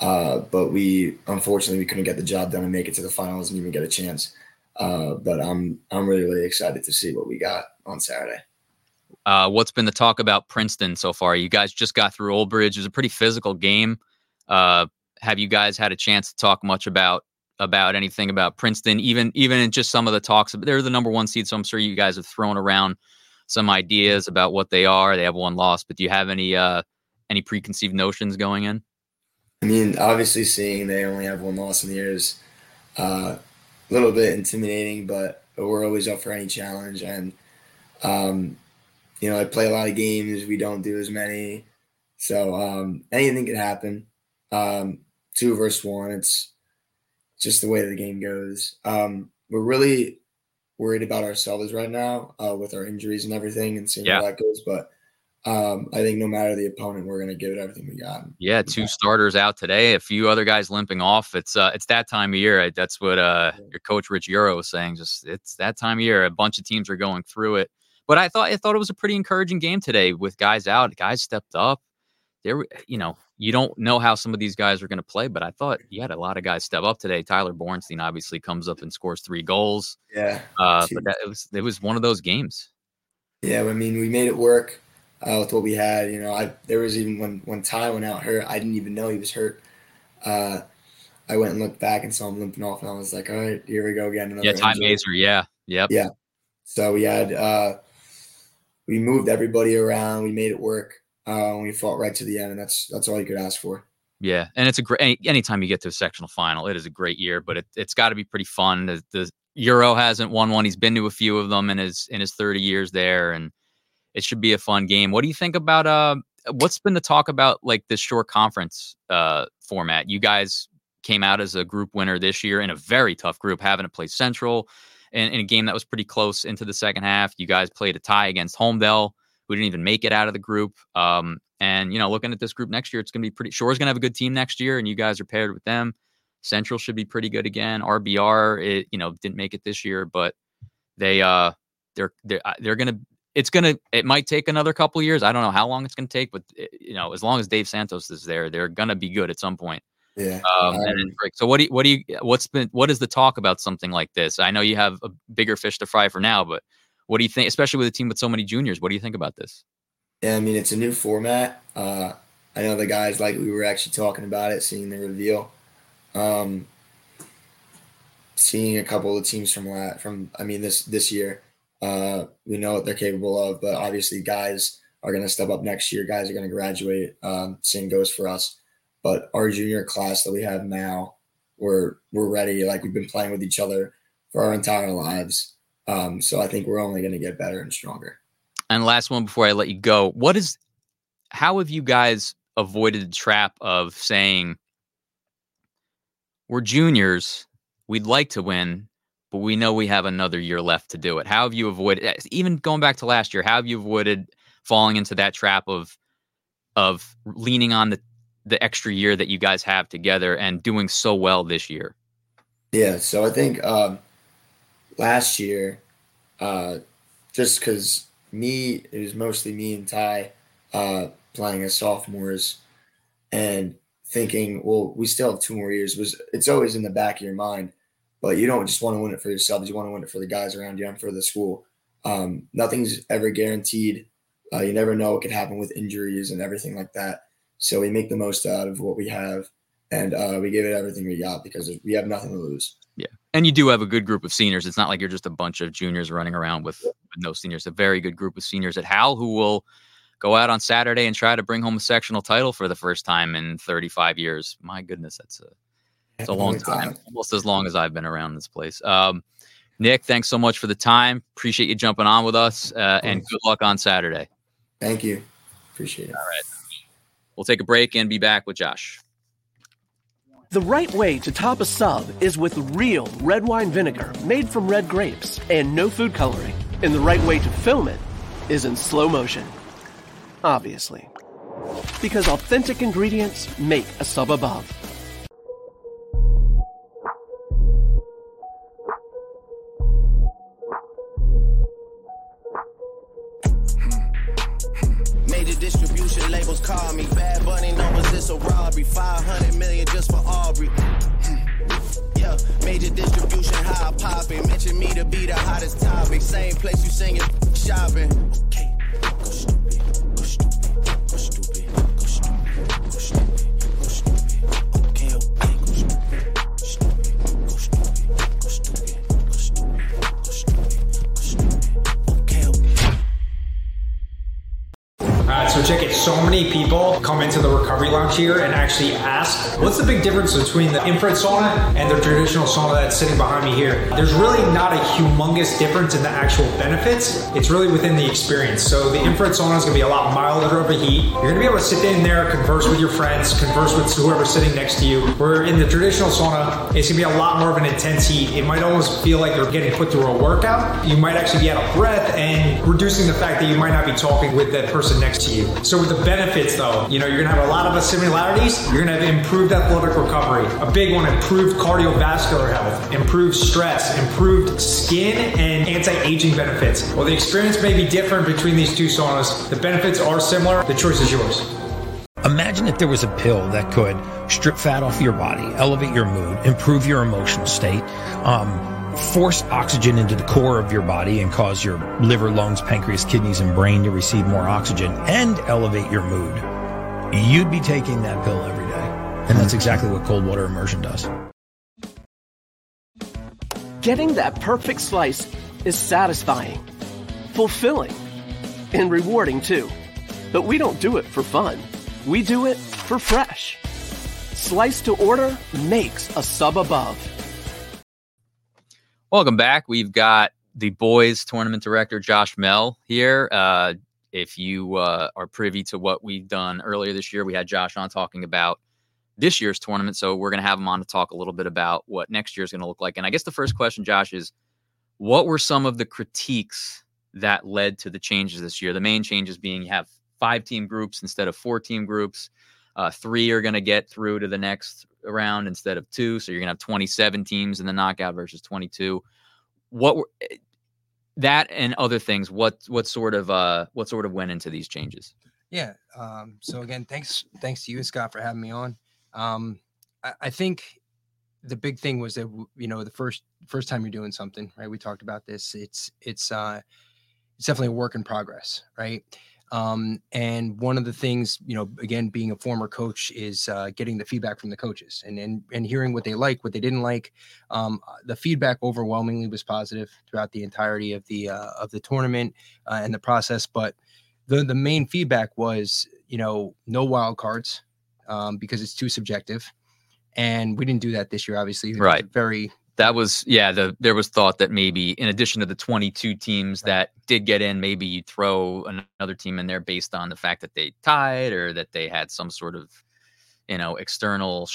Uh, but we unfortunately we couldn't get the job done and make it to the finals and even get a chance. Uh, but I'm I'm really really excited to see what we got on Saturday. Uh, what's been the talk about Princeton so far? You guys just got through Old Bridge. It was a pretty physical game. Uh, have you guys had a chance to talk much about about anything about Princeton? Even even in just some of the talks, they're the number one seed, so I'm sure you guys have thrown around some ideas about what they are. They have one loss, but do you have any uh, any preconceived notions going in? I mean, obviously, seeing they only have one loss in the year is uh, a little bit intimidating, but we're always up for any challenge. And um, you know, I play a lot of games. We don't do as many, so um, anything can happen. Um, two versus one. It's just the way the game goes. Um, we're really worried about ourselves right now uh, with our injuries and everything, and seeing yeah. how that goes. But um, I think no matter the opponent, we're going to give it everything we got. Yeah, two starters out today, a few other guys limping off. It's uh, it's that time of year. That's what uh, your coach Rich Euro was saying. Just it's that time of year. A bunch of teams are going through it. But I thought I thought it was a pretty encouraging game today with guys out. Guys stepped up. There, you know, you don't know how some of these guys are going to play, but I thought you had a lot of guys step up today. Tyler Bornstein obviously comes up and scores three goals. Yeah, uh, but that, it was it was one of those games. Yeah, I mean, we made it work uh, with what we had. You know, I there was even when when Ty went out hurt, I didn't even know he was hurt. Uh, I went and looked back and saw him limping off, and I was like, all right, here we go again. yeah, Ty Mazer. Yeah, yep. Yeah. So we had uh, we moved everybody around. We made it work. Uh, we fought right to the end, and that's that's all you could ask for. Yeah, and it's a great. Any, anytime you get to a sectional final, it is a great year. But it, has got to be pretty fun. The, the, Euro hasn't won one. He's been to a few of them in his in his thirty years there, and it should be a fun game. What do you think about uh? What's been the talk about like this Shore Conference uh format? You guys came out as a group winner this year in a very tough group, having to play Central in, in a game that was pretty close into the second half. You guys played a tie against Holmdel, who didn't even make it out of the group. Um, and you know, looking at this group next year, it's going to be pretty. Shore's going to have a good team next year, and you guys are paired with them. Central should be pretty good again. RBR, it you know didn't make it this year, but they uh they're they're uh, they're gonna it's gonna it might take another couple years. I don't know how long it's gonna take, but eh, you know as long as Dave Santos is there, they're gonna be good at some point. Yeah. Um, and so what do you, what do you what's been what is the talk about something like this? I know you have a bigger fish to fry for now, but what do you think, especially with a team with so many juniors? What do you think about this? Yeah, I mean it's a new format. Uh, I know the guys like we were actually talking about it, seeing the reveal, um, seeing a couple of teams from from I mean this this year. Uh, we know what they're capable of, but obviously guys are going to step up next year. Guys are going to graduate. Um, same goes for us. But our junior class that we have now, we're we're ready. Like we've been playing with each other for our entire lives. Um, so I think we're only going to get better and stronger. And last one before I let you go, what is how have you guys avoided the trap of saying we're juniors, we'd like to win, but we know we have another year left to do it. How have you avoided eh, even going back to last year, how have you avoided falling into that trap of of leaning on the the extra year that you guys have together and doing so well this year? Yeah, so I think um, last year, uh, just because me, it was mostly me and Ty uh, playing as sophomores and thinking, well, we still have two more years. Was it's always in the back of your mind, but you don't just want to win it for yourselves. You want to win it for the guys around you and for the school. Um, nothing's ever guaranteed. Uh, you never know what could happen with injuries and everything like that. So we make the most out of what we have, and uh, we give it everything we got because we have nothing to lose. Yeah, and you do have a good group of seniors. It's not like you're just a bunch of juniors running around with, with no seniors. A very good group of seniors at Howell who will go out on Saturday and try to bring home a sectional title for the first time in 35 years. My goodness, that's a it's a long time, almost as long as I've been around this place. Um, Nick, thanks so much for the time. Appreciate you jumping on with us, uh, and good luck on Saturday. Thank you. Appreciate it. All right. We'll take a break and be back with Josh. The right way to top a sub is with real red wine vinegar made from red grapes and no food coloring. And the right way to film it is in slow motion. Obviously. Because authentic ingredients make a sub above. Aubrey. 500 million just for Aubrey. Hmm. Yeah, major distribution, high popping. Mention me to be the hottest topic. Same place you singing, shopping. Okay, So check it. So many people come into the recovery lounge here and actually ask, what's the big difference between the infrared sauna and the traditional sauna that's sitting behind me here? There's really not a humongous difference in the actual benefits. It's really within the experience. So the infrared sauna is going to be a lot milder of a heat. You're going to be able to sit in there, converse with your friends, converse with whoever's sitting next to you. Where in the traditional sauna, it's going to be a lot more of an intense heat. It might almost feel like you're getting put through a workout. You might actually be out of breath and reducing the fact that you might not be talking with that person next to you. So with the benefits though, you know, you're gonna have a lot of similarities. You're gonna have improved athletic recovery, a big one, improved cardiovascular health, improved stress, improved skin and anti-aging benefits. While the experience may be different between these two saunas, the benefits are similar. The choice is yours. Imagine if there was a pill that could strip fat off your body, elevate your mood, improve your emotional state, um, force oxygen into the core of your body and cause your liver, lungs, pancreas, kidneys, and brain to receive more oxygen and elevate your mood. You'd be taking that pill every day. And that's exactly what cold water immersion does. Getting that perfect slice is satisfying, fulfilling, and rewarding too. But we don't do it for fun. We do it for fresh. Slice to order makes a sub above. Welcome back. We've got the boys tournament director Josh Mehl here. Uh, if you uh, are privy to what we've done earlier this year, we had Josh on talking about this year's tournament. So we're going to have him on to talk a little bit about what next year is going to look like. And I guess the first question, Josh, is what were some of the critiques that led to the changes this year? The main changes being you have five team groups instead of four team groups. Uh, three are going to get through to the next round instead of two. So you're to have 27 teams in the knockout versus 22. What were eh, that and other things? What what sort of uh what sort of went into these changes? Yeah. Um, so again, thanks thanks to you, Scott, for having me on. Um, I, I think the big thing was that you know the first first time you're doing something, right? We talked about this. It's it's uh, it's definitely a work in progress, right? Um, and one of the things, you know, again, being a former coach is uh, getting the feedback from the coaches and, and and hearing what they like, what they didn't like. Um, uh, the feedback overwhelmingly was positive throughout the entirety of the uh, of the tournament uh, and the process. But the the main feedback was, you know, no wild cards um, because it's too subjective, and we didn't do that this year. Obviously, Right. Very That was yeah. The there was thought that maybe in addition to the 22 teams that did get in, maybe you throw another team in there based on the fact that they tied or that they had some sort of you know external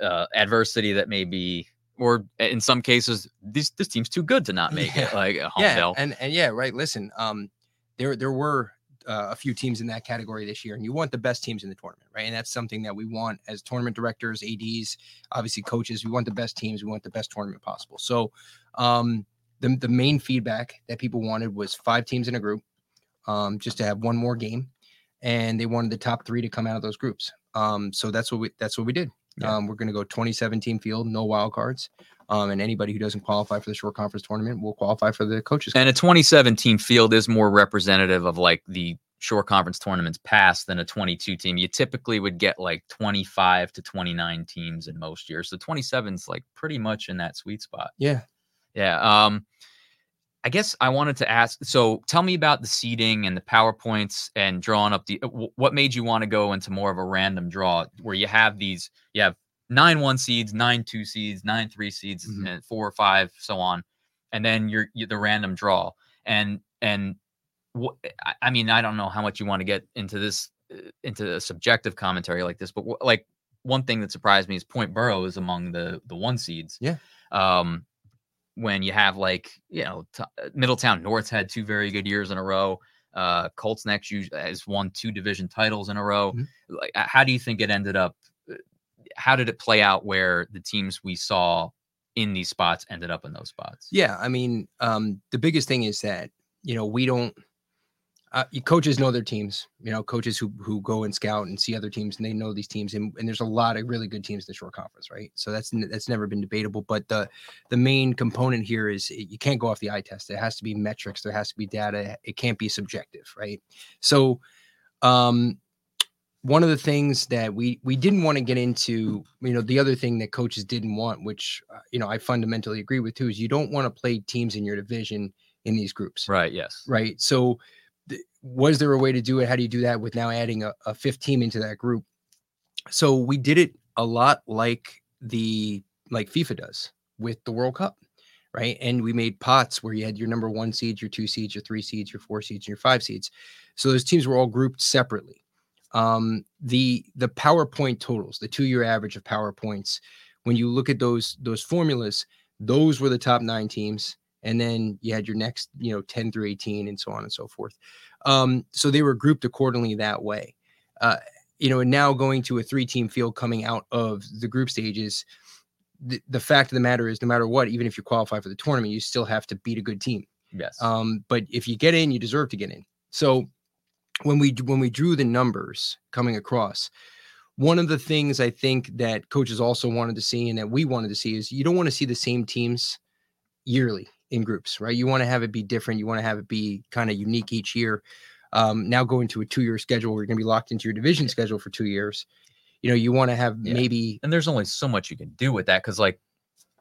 uh, adversity that maybe or in some cases this this team's too good to not make it like a home yeah, bell. and and yeah, right. Listen, um, there there were uh, a few teams in that category this year, and you want the best teams in the tournament, right? And that's something that we want as tournament directors, ads, obviously coaches. We want the best teams. We want the best tournament possible. So, um, the the main feedback that people wanted was five teams in a group, um, just to have one more game, and they wanted the top three to come out of those groups. Um, so that's what we that's what we did. Yeah. Um, we're going to go 27 team field, no wild cards. Um, and anybody who doesn't qualify for the Shore Conference tournament will qualify for the coaches. And a 2017 field is more representative of like the Shore Conference tournaments past than a 22 team. You typically would get like 25 to 29 teams in most years. So 27 is like pretty much in that sweet spot. yeah. Yeah. Um, I guess I wanted to ask. So, tell me about the seeding and the powerpoints and drawing up the. What made you want to go into more of a random draw where you have these? You have nine one seeds, nine two seeds, nine three seeds, Mhm. and four or five, so on, and then you're, you the random draw. And and what I- mean, I don't know how much you want to get into this uh, into a subjective commentary like this, but wh- like one thing that surprised me is Point Borough is among the the one seeds. Yeah. Um, when you have like you know t- uh, Middletown North's had two very good years in a row. Uh, Colts Neck has won two division titles in a row. Mhm. Like, how do you think it ended up? How did it play out where the teams we saw in these spots ended up in those spots? Yeah. I mean, um, the biggest thing is that, you know, we don't, uh, coaches know their teams. You know, coaches who who go and scout and see other teams, and they know these teams. And, and there's a lot of really good teams in the Shore Conference, right? So that's that's never been debatable. But the the main component here is you can't go off the eye test. There has to be metrics. There has to be data. It can't be subjective, right? So, um, one of the things that we we didn't want to get into, you know, the other thing that coaches didn't want, which uh, you know I fundamentally agree with too, is you don't want to play teams in your division in these groups Right. Yes. right? So, th- was there a way to do it? How do you do that with now adding a, a fifth team into that group? So we did it a lot like the like FIFA does with the World Cup, right? And we made pots where you had your number one seeds, your two seeds, your three seeds, your four seeds, and your five seeds. So those teams were all grouped separately. Um, the the PowerPoint totals, the two year average of PowerPoints, when you look at those those formulas, those were the top nine teams and then you had your next you know 10 through 18 and so on and so forth. Um, so they were grouped accordingly that way. Uh, you know and now going to a three team field coming out of the group stages the, the fact of the matter is no matter what even if you qualify for the tournament you still have to beat a good team. Yes. um, but if you get in you deserve to get in. So when we when we drew the numbers coming across one of the things i think that coaches also wanted to see and that we wanted to see is you don't want to see the same teams yearly in groups right you want to have it be different you want to have it be kind of unique each year um, now going to a two-year schedule where you're going to be locked into your division schedule for two years you know you want to have Yeah. maybe and there's only so much you can do with that because like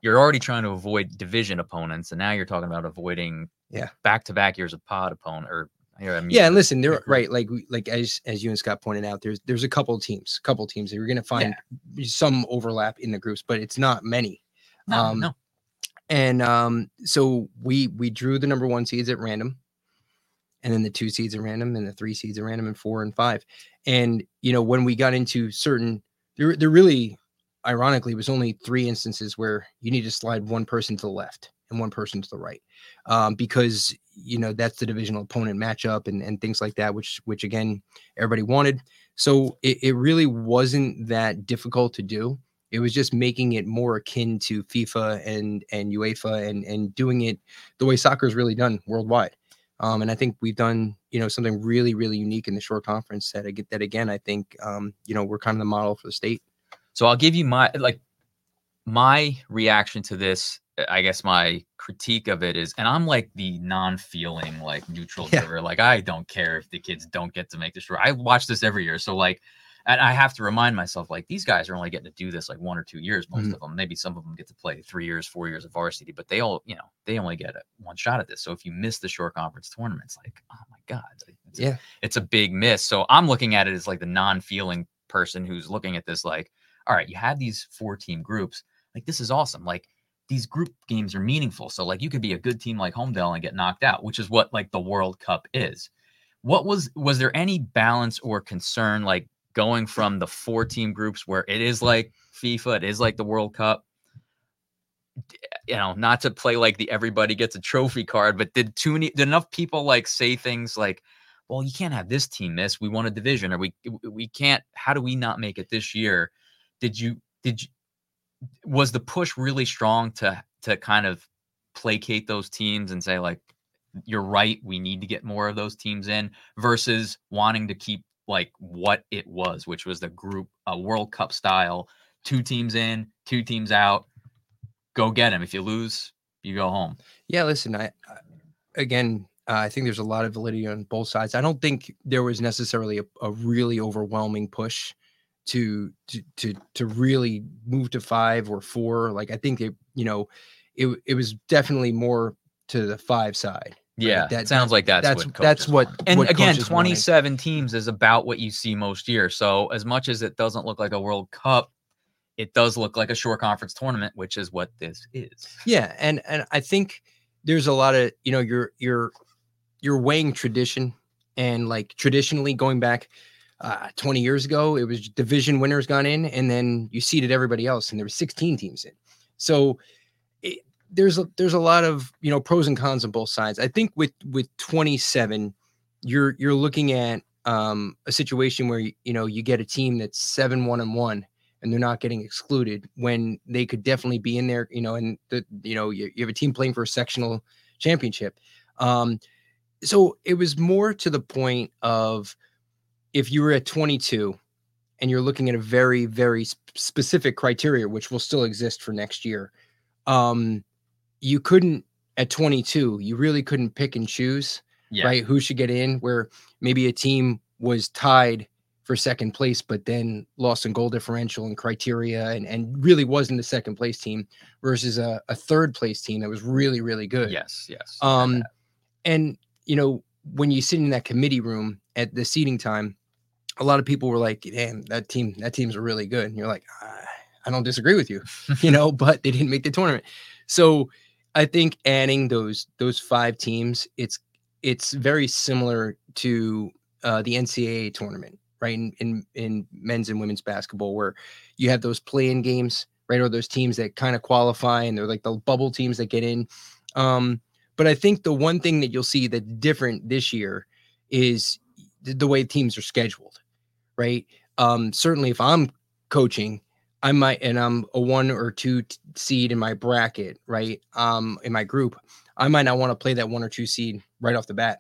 you're already trying to avoid division opponents, and now you're talking about avoiding Yeah. back to back years of pod opponent or you know, I mean, yeah and listen they're right like like as as you and scott pointed out there's there's a couple of teams couple teams that you're going to find some overlap in the groups but it's not many. No, um, no. and um so we we drew the number one seeds at random and then the two seeds at random and the three seeds at random and four and five. And you know when we got into certain there there really ironically was only three instances where you need to slide one person to the left and one person to the right um, because you know that's the divisional opponent matchup and, and things like that which which again everybody wanted so it, it really wasn't that difficult to do it was just making it more akin to FIFA and and UEFA and and doing it the way soccer is really done worldwide. Um, and I think we've done you know something really really unique in the Shore Conference that I get that again I think um, you know we're kind of the model for the state. So I'll give you my like my reaction to this. Uh, I guess my critique of it is, and I'm like the non-feeling, like neutral Yeah. Like I don't care if the kids don't get to make the this. I watch this every year, so like, and I have to remind myself, like these guys are only getting to do this like one or two years. Most Mhm. of them, maybe some of them get to play three years, four years of varsity, but they all, you know, they only get a, one shot at this. So if you miss the Shore Conference tournaments, like, oh my god, it's Yeah. it's a big miss. So I'm looking at it as like the non-feeling person who's looking at this like, all right, you have these four team groups. Like this is awesome. Like these group games are meaningful. So like you could be a good team like Holmdel and get knocked out, which is what like the World Cup is. What was was there any balance or concern like going from the four team groups where it is like FIFA, it is like the World Cup? You know, not to play like the everybody gets a trophy card, but did too many did enough people like say things like, well, you can't have this team miss. We won a division, or we we can't. How do we not make it this year? Did you did you was the push really strong to to kind of placate those teams and say like you're right we need to get more of those teams in versus wanting to keep like what it was which was the group a world cup style two teams in two teams out go get them if you lose you go home. Yeah, listen, I, again, uh, I think there's a lot of validity on both sides. I don't think there was necessarily a, a really overwhelming push to to to to really move to five or four. Like I think it, you know, it it was definitely more to the five side. yeah that- sounds like that's that's what that's what want. and what again 27 teams is about what you see most years so as much as it doesn't look like a world cup it does look like a Shore Conference tournament which is what this is Yeah, and and I think there's a lot of you know you're you're you're weighing tradition and like traditionally going back uh 20 years ago it was division winners gone in and then you seeded everybody else and there were 16 teams in. So it, there's a there's a lot of you know pros and cons on both sides. I think with with 27 you're you're looking at um a situation where you, know you get a team that's 7 1 and 1 and they're not getting excluded when they could definitely be in there you know and the you know you, you have a team playing for a sectional championship. Um so it was more to the point of if you were at 22 and you're looking at a very very specific criteria which will still exist for next year um you couldn't at 22 you really couldn't pick and choose Yeah. right who should get in where maybe a team was tied for second place but then lost in goal differential and criteria and, and really wasn't a second place team versus a, a third place team that was really really good Yes. Yes. um, and you know, when you sit in that committee room at the seating time, a lot of people were like, "Damn, that team, that team's really good." And you're like, "I- "I don't disagree with you," you know, but they didn't make the tournament. So I think adding those those five teams, it's it's very similar to uh, the NCAA tournament, right? In, in in men's and women's basketball, where you have those play-in games, right, or those teams that kind of qualify, and they're like the bubble teams that get in. Um, but I think the one thing that you'll see that's different this year is the way teams are scheduled, right? Um, certainly, if I'm coaching, I might, and I'm a one or two t- seed in my bracket, right? Um, in my group, I might not want to play that one or two seed right off the bat.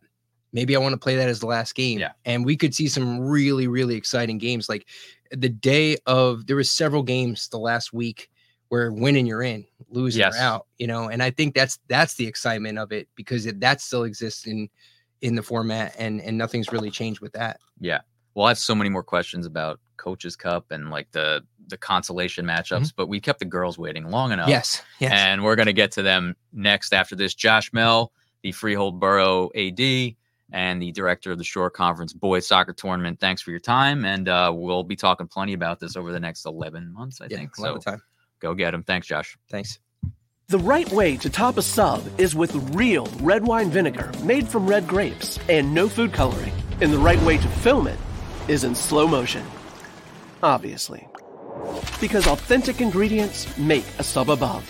Maybe I want to play that as the last game. Yeah. And we could see some really, really exciting games. Like the day of, there was several games the last week where winning you're in, losing Yes. you're out. You know, and I think that's that's the excitement of it because it, that still exists in in the format, and and nothing's really changed with that. Yeah. Well, I have so many more questions about Coaches Cup and like the the consolation matchups, but we kept the girls waiting long enough. Yes, yes. And we're going to get to them next after this. Josh Mehl, the Freehold Borough AD and the director of the Shore Conference Boys Soccer Tournament. Thanks for your time. And uh, we'll be talking plenty about this over the next 11 months, I yeah, think. a lot So time. go get them. Thanks, Josh. Thanks. The right way to top a sub is with real red wine vinegar made from red grapes and no food coloring. And the right way to film it is in slow motion. Obviously. Because authentic ingredients make a sub above.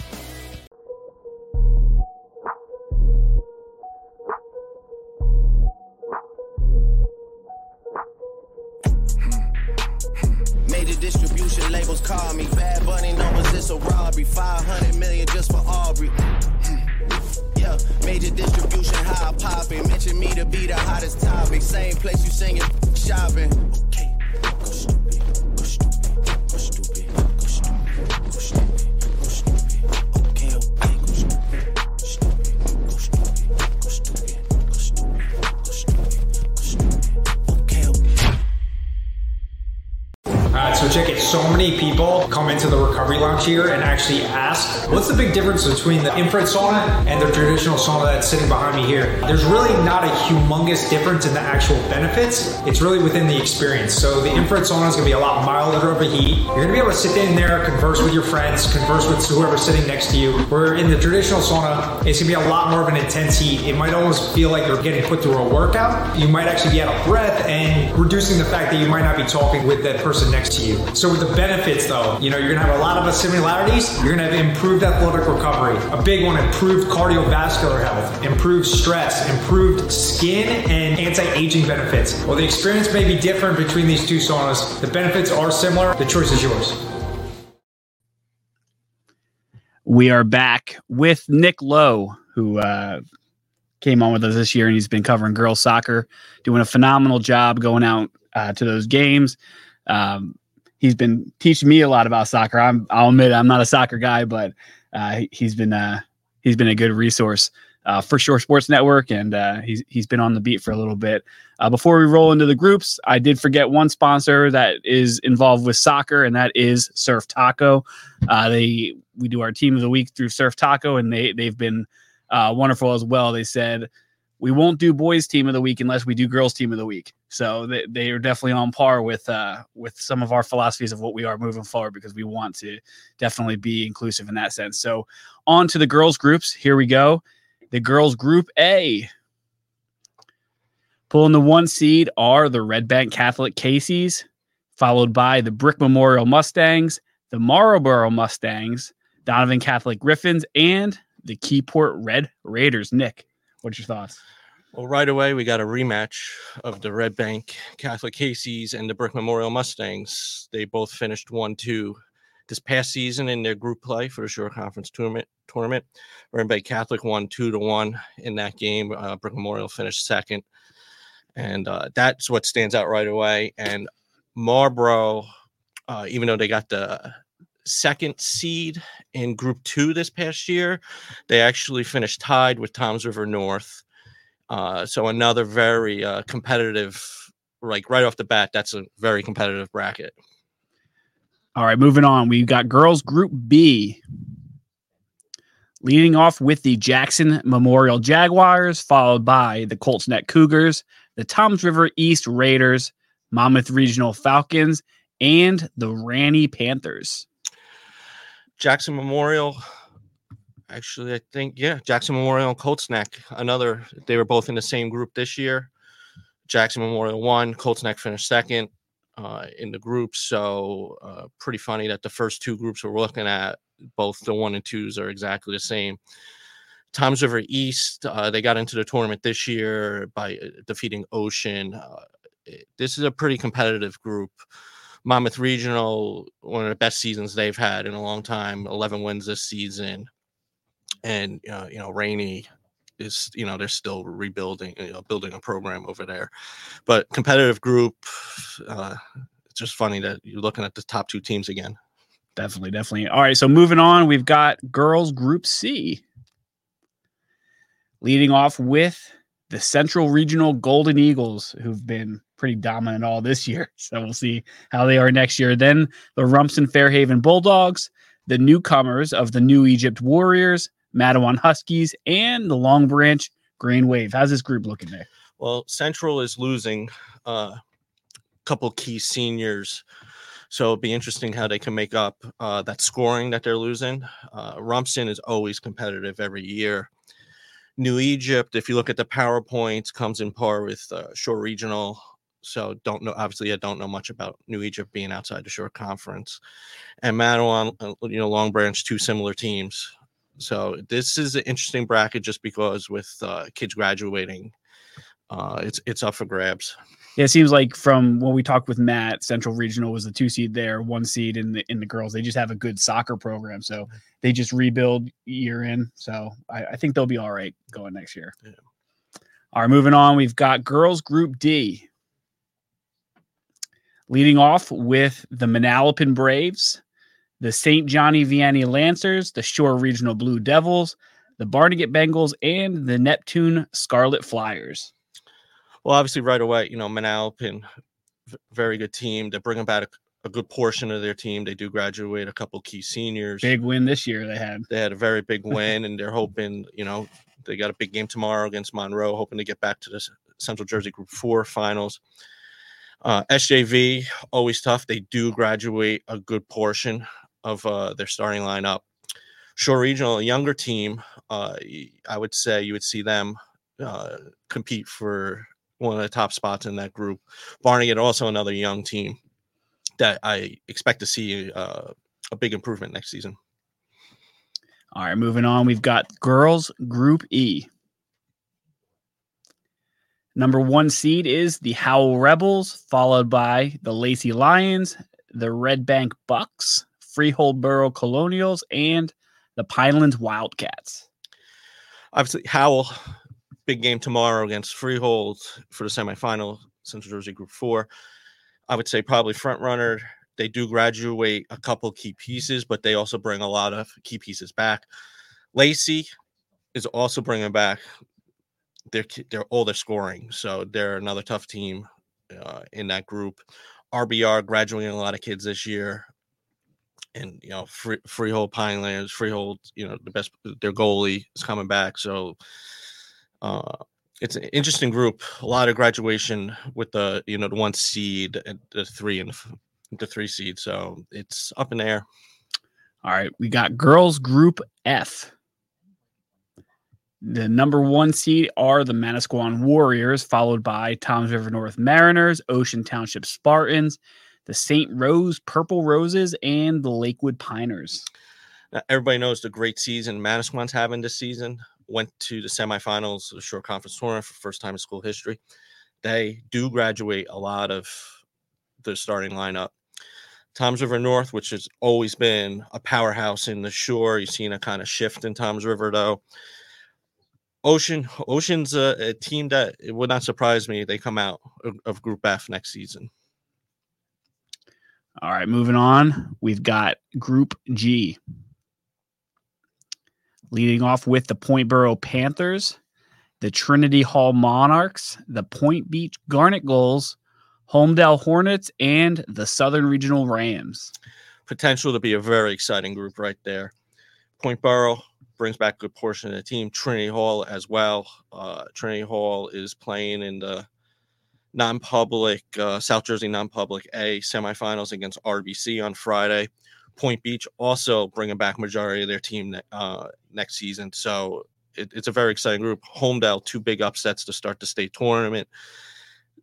Major distribution labels call me. Bad Bunny numbers, it's a robbery. 500 million just for Aubrey. Hmm. Yeah, major distribution, high popping. Mention me to be the hottest topic. Same place you singing, shopping. So check it. So many people come into the recovery lounge here and actually ask, what's the big difference between the infrared sauna and the traditional sauna that's sitting behind me here? There's really not a humongous difference in the actual benefits. It's really within the experience. So the infrared sauna is going to be a lot milder of a heat. You're going to be able to sit in there, converse with your friends, converse with whoever's sitting next to you. Where in the traditional sauna, it's going to be a lot more of an intense heat. It might almost feel like you're getting put through a workout. You might actually be out of breath and reducing the fact that you might not be talking with that person next to you. So with the benefits though, you know, you're gonna have a lot of similarities. You're gonna have improved athletic recovery, a big one, improved cardiovascular health, improved stress, improved skin and anti-aging benefits. While the experience may be different between these two saunas, the benefits are similar. The choice is yours. We are back with Nick Lowe, who uh, came on with us this year, and he's been covering girls soccer, doing a phenomenal job going out uh, to those games. Um, he's been teaching me a lot about soccer. I'm, I'll admit, I'm not a soccer guy, but uh, he- he's been uh, he's been a good resource uh, for Shore Sports Network, and uh, he's he's been on the beat for a little bit. Uh, before we roll into the groups, I did forget one sponsor that is involved with soccer, and that is Surf Taco. Uh, they we do our team of the week through Surf Taco, and they they've been uh, wonderful as well. They said we won't do boys team of the week unless we do girls team of the week. So they, they are definitely on par with uh, with some of our philosophies of what we are moving forward because we want to definitely be inclusive in that sense. So on to the girls groups. Here we go. The girls group A. Pulling the one seed are the Red Bank Catholic Caseys, followed by the Brick Memorial Mustangs, the Marlboro Mustangs, Donovan Catholic Griffins, and the Keyport Red Raiders. Nick, what's your thoughts? Well, right away, we got a rematch of the Red Bank Catholic Caseys and the Brick Memorial Mustangs. They both finished 1 2 this past season in their group play for the Shore Conference tournament. Tournament, Red Bank Catholic won two to one in that game. Uh, Brick Memorial finished second, and uh, that's what stands out right away. And Marlboro, uh, even though they got the second seed in Group Two this past year, they actually finished tied with Toms River North. Uh, so another very uh, competitive, like right off the bat, that's a very competitive bracket. All right, moving on. We've got girls Group B. Leading off with the Jackson Memorial Jaguars, followed by the Colts Neck Cougars, the Toms River East Raiders, Monmouth Regional Falcons, and the Ranney Panthers. Jackson Memorial, actually, I think, yeah, Jackson Memorial and Colts Neck, another, they were both in the same group this year. Jackson Memorial won, Colts Neck finished second uh, in the group. So, uh, pretty funny that the first two groups we're looking at, both the one and twos, are exactly the same. Toms River East, uh, they got into the tournament this year by uh, defeating Ocean. Uh, this is a pretty competitive group. Monmouth Regional, one of the best seasons they've had in a long time, 11 wins this season. And, uh, you know, Ranney is, you know, they're still rebuilding, you know, building a program over there. But competitive group, uh, it's just funny that you're looking at the top two teams again. Definitely, definitely. All right, so moving on, we've got girls Group C. Leading off with the Central Regional Golden Eagles, who've been pretty dominant all this year. So we'll see how they are next year. Then the Rumson Fairhaven Bulldogs, the newcomers of the New Egypt Warriors, Matawan Huskies, and the Long Branch Green Wave. How's this group looking there? Well, Central is losing a uh, couple key seniors. So it'll be interesting how they can make up uh, that scoring that they're losing. Uh, Rumson is always competitive every year. New Egypt, if you look at the PowerPoints, comes in par with uh, Shore Regional. So don't know. Obviously, I don't know much about New Egypt being outside the Shore Conference, and Matawan, uh, you know, Long Branch, two similar teams. So this is an interesting bracket just because with uh, kids graduating, uh, it's it's up for grabs. Yeah, it seems like from when we talked with Matt, Central Regional was the two seed there, one seed in the in the girls. They just have a good soccer program, so they just rebuild year in. So I, I think they'll be all right going next year. Yeah. All right, moving on. We've got girls Group D. Leading off with the Manalapan Braves, the St. Johnny Vianney Lancers, the Shore Regional Blue Devils, the Barnegat Bengals, and the Neptune Scarlet Flyers. Well, obviously, right away, you know, Manalapan, very good team. They're bringing back a, a good portion of their team. They do graduate a couple key seniors. Big win this year they had. They had a very big win, and they're hoping, you know, they got a big game tomorrow against Monroe, hoping to get back to the Central Jersey Group Four finals. Uh, SJV always tough. They do graduate a good portion of uh, their starting lineup. Shore Regional, a younger team, uh, I would say you would see them uh, compete for one of the top spots in that group. Barnegat, also another young team that I expect to see uh, a big improvement next season. All right, moving on. We've got girls Group E. Number one seed is the Howell Rebels, followed by the Lacey Lions, the Red Bank Bucks, Freehold Borough Colonials, and the Pinelands Wildcats. Obviously, Howell, big game tomorrow against Freehold for the semifinal, Central Jersey Group Four. I would say probably front runner. They do graduate a couple key pieces, but they also bring a lot of key pieces back. Lacey is also bringing back their all their scoring, so they're another tough team uh, in that group. RBR graduating a lot of kids this year, and you know Free, Freehold Pinelands, Freehold, you know the best their goalie is coming back, so uh, it's an interesting group. A lot of graduation with the you know the one seed, and the three and the three seed, so it's up in the air. All right, we got girls Group F. The number one seed are the Manasquan Warriors, followed by Toms River North Mariners, Ocean Township Spartans, the St. Rose Purple Roses, and the Lakewood Piners. Now, everybody knows the great season Manasquan's having this season. Went to the semifinals of the Shore conference tournament for first time in school history. They do graduate a lot of the starting lineup. Toms River North, which has always been a powerhouse in the shore. You've seen a kind of shift in Toms River, though. Ocean, Ocean's a, a team that it would not surprise me they come out of, of Group F next season. All right, moving on. We've got Group G. Leading off with the Point Borough Panthers, the Trinity Hall Monarchs, the Point Beach Garnet Gulls, Holmdel Hornets, and the Southern Regional Rams. Potential to be a very exciting group right there. Point Borough brings back a good portion of the team. Trinity Hall as well. Uh, Trinity Hall is playing in the non-public uh, South Jersey non-public A semifinals against RBC on Friday. Point Beach also bringing back majority of their team uh, next season. So it, it's a very exciting group. Holmdel, two big upsets to start the state tournament.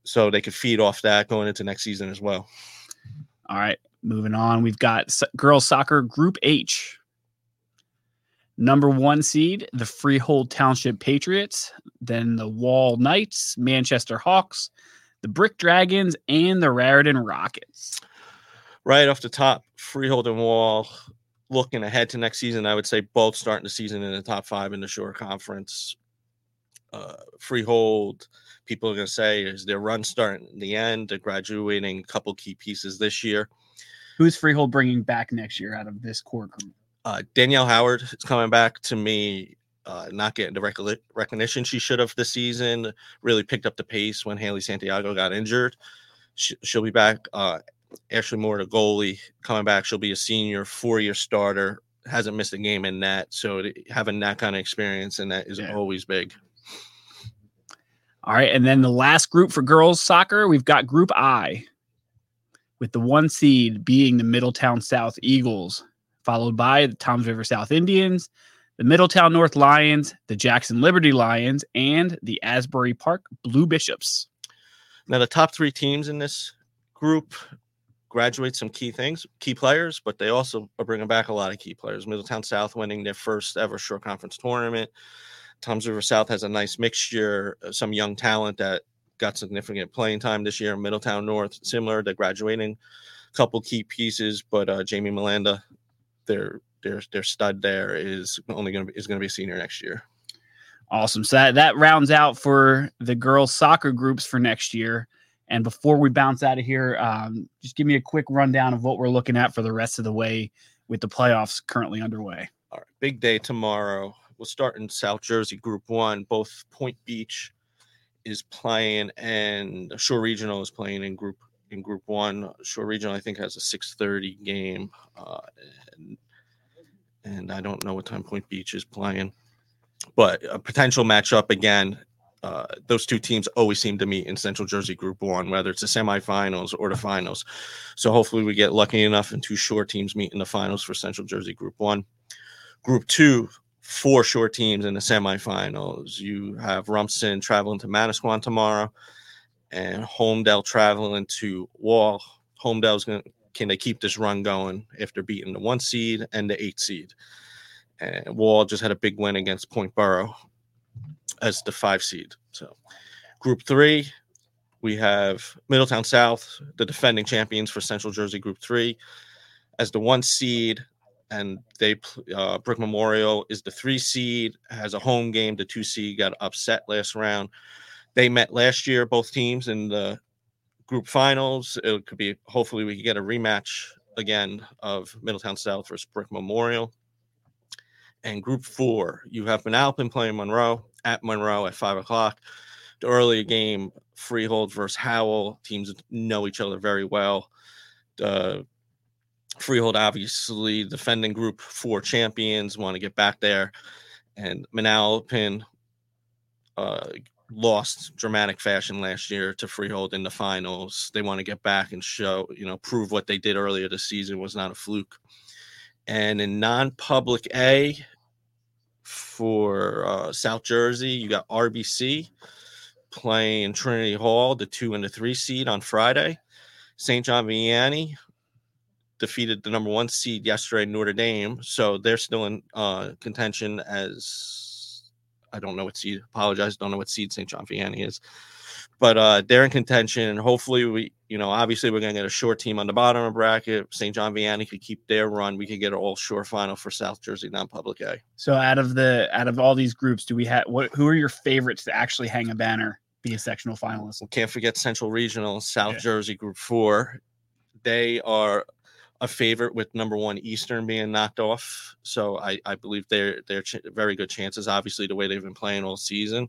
So they could feed off that going into next season as well. All right, moving on. We've got girls soccer Group H. Number one seed, the Freehold Township Patriots, then the Wall Knights, Manchester Hawks, the Brick Dragons, and the Raritan Rockets. Right off the top, Freehold and Wall looking ahead to next season, I would say both starting the season in the top five in the Shore Conference. Uh, Freehold, people are going to say, is their run starting in the end? They're graduating a couple key pieces this year. Who's Freehold bringing back next year out of this core group? Uh, Danielle Howard is coming back to me, uh, not getting the rec- recognition she should have this season. Really picked up the pace when Haley Santiago got injured. She, will be back. Uh, Ashley Moore, the goalie, coming back. She'll be a senior, four year starter. Hasn't missed a game in that. So having that kind of experience and that is yeah. always big. All right. And then the last group for girls soccer, we've got Group I, with the one seed being the Middletown South Eagles followed by the Toms River South Indians, the Middletown North Lions, the Jackson Liberty Lions, and the Asbury Park Blue Bishops. Now, the top three teams in this group graduate some key things, key players, but they also are bringing back a lot of key players. Middletown South winning their first ever Shore conference tournament. Toms River South has a nice mixture, some young talent that got significant playing time this year. Middletown North, similar, they're graduating a couple key pieces, but uh, Jamie Melanda their their their stud there is only going to be is going to be a senior next year. Awesome. So that, that rounds out for the girls soccer groups for next year. And before we bounce out of here, um, just give me a quick rundown of what we're looking at for the rest of the way with the playoffs currently underway. All right, big day tomorrow. We'll start in South Jersey Group One. Both Point Beach is playing, and Shore Regional is playing in Group in Group One. Shore Regional, I think, has a six thirty game, uh, and, and I don't know what time Point Beach is playing, but a potential matchup again. Uh, those two teams always seem to meet in Central Jersey Group One, whether it's the semifinals or the finals. So hopefully we get lucky enough and two Shore teams meet in the finals for Central Jersey Group One. Group Two, four Shore teams in the semifinals. You have Rumson traveling to Manasquan tomorrow and Holmdel traveling to Wall. Holmdel's going to can they keep this run going if they're beating the one seed and the eight seed? And Wall just had a big win against Point Borough as the five seed. So, Group three, we have Middletown South, the defending champions for Central Jersey Group three, as the one seed, and they uh, Brick Memorial is the three seed, has a home game. The two seed got upset last round. They met last year, both teams in the group finals. It could be hopefully we could get a rematch again of Middletown South versus Brick Memorial. And group four, you have Manalapan playing Monroe at Monroe at five o'clock. The earlier game, Freehold versus Howell. Teams know each other very well. The Freehold, obviously, defending group four champions, want to get back there. And Manalapan uh, lost dramatic fashion last year to Freehold in the finals. They want to get back and show, you know, prove what they did earlier this season was not a fluke. And in non-public A for uh, South Jersey, you got RBC playing Trinity Hall, the two and the three seed on Friday. St. John Vianney defeated the number one seed yesterday, Notre Dame, so they're still in uh, contention as I don't know what seed. Apologize. Don't know what seed St. John Vianney is. but uh, they're in contention, and hopefully we, you know, obviously we're gonna get a Shore team on the bottom of bracket. St. John Vianney could keep their run. We could get an all shore final for South Jersey non-public A. So out of the out of all these groups, do we have what? Who are your favorites to actually hang a banner, be a sectional finalist? Can't forget Central Regional, South Yeah. Jersey Group Four. They are a favorite with number one Eastern being knocked off. So I, I believe they're they're ch- very good chances. Obviously, the way they've been playing all season,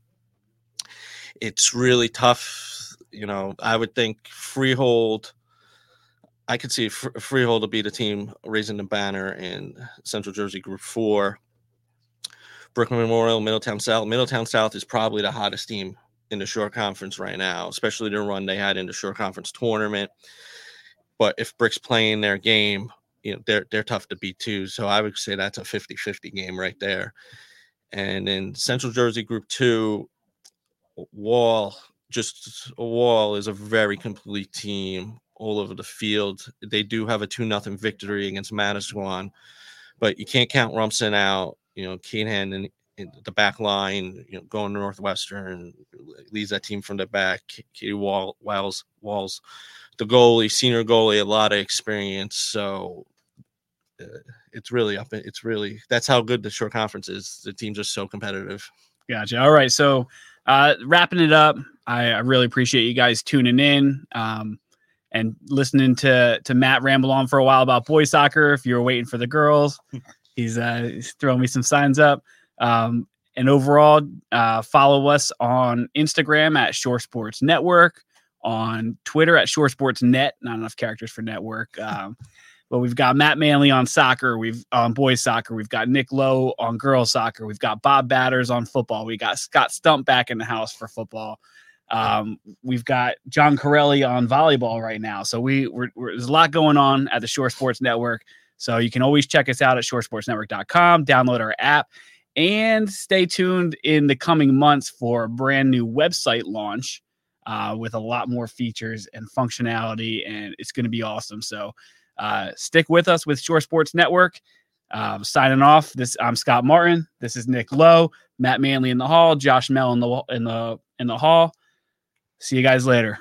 it's really tough. You know, I would think Freehold. I could see Fr- Freehold to be the team raising the banner in Central Jersey Group Four. Brick Memorial, Middletown South. Middletown South is probably the hottest team in the Shore conference right now, especially the run they had in the Shore conference tournament. But if Brick's playing their game, you know, they're they're tough to beat too. So I would say that's a 50-50 game right there. And in Central Jersey Group Two, Wall, just Wall is a very complete team all over the field. They do have a 2 nothing victory against Madiswan, but you can't count Rumson out. You know, Keenan and in the back line, you know, going to Northwestern leads that team from the back. Katie Wall, Wiles, Walls, the goalie, senior goalie, a lot of experience. So uh, it's really up. It's really that's how good the Shore conference is. The teams are so competitive. Gotcha. All right. So uh, wrapping it up, I, I really appreciate you guys tuning in um, and listening to to Matt ramble on for a while about boys soccer. If you were waiting for the girls, he's uh, he's throwing me some signs up. Um, and overall, uh, follow us on Instagram at Shore Sports Network, on Twitter at Shore Sports Net. Not enough characters for network. Um, but we've got Matt Manley on soccer. We've on boys soccer. We've got Nick Lowe on girls soccer. We've got Bob Batters on football. We got Scott Stump back in the house for football. Um, we've got John Corelli on volleyball right now. So we we're, we're, there's a lot going on at the Shore Sports Network. So you can always check us out at shoresportsnetwork.com, download our app, and stay tuned in the coming months for a brand new website launch uh, with a lot more features and functionality, and it's going to be awesome. So uh, stick with us with Shore Sports Network. Um, signing off. This I'm Scott Martin. This is Nick Lowe, Matt Manley in the hall, Josh Mehl in the in the in the hall. See you guys later.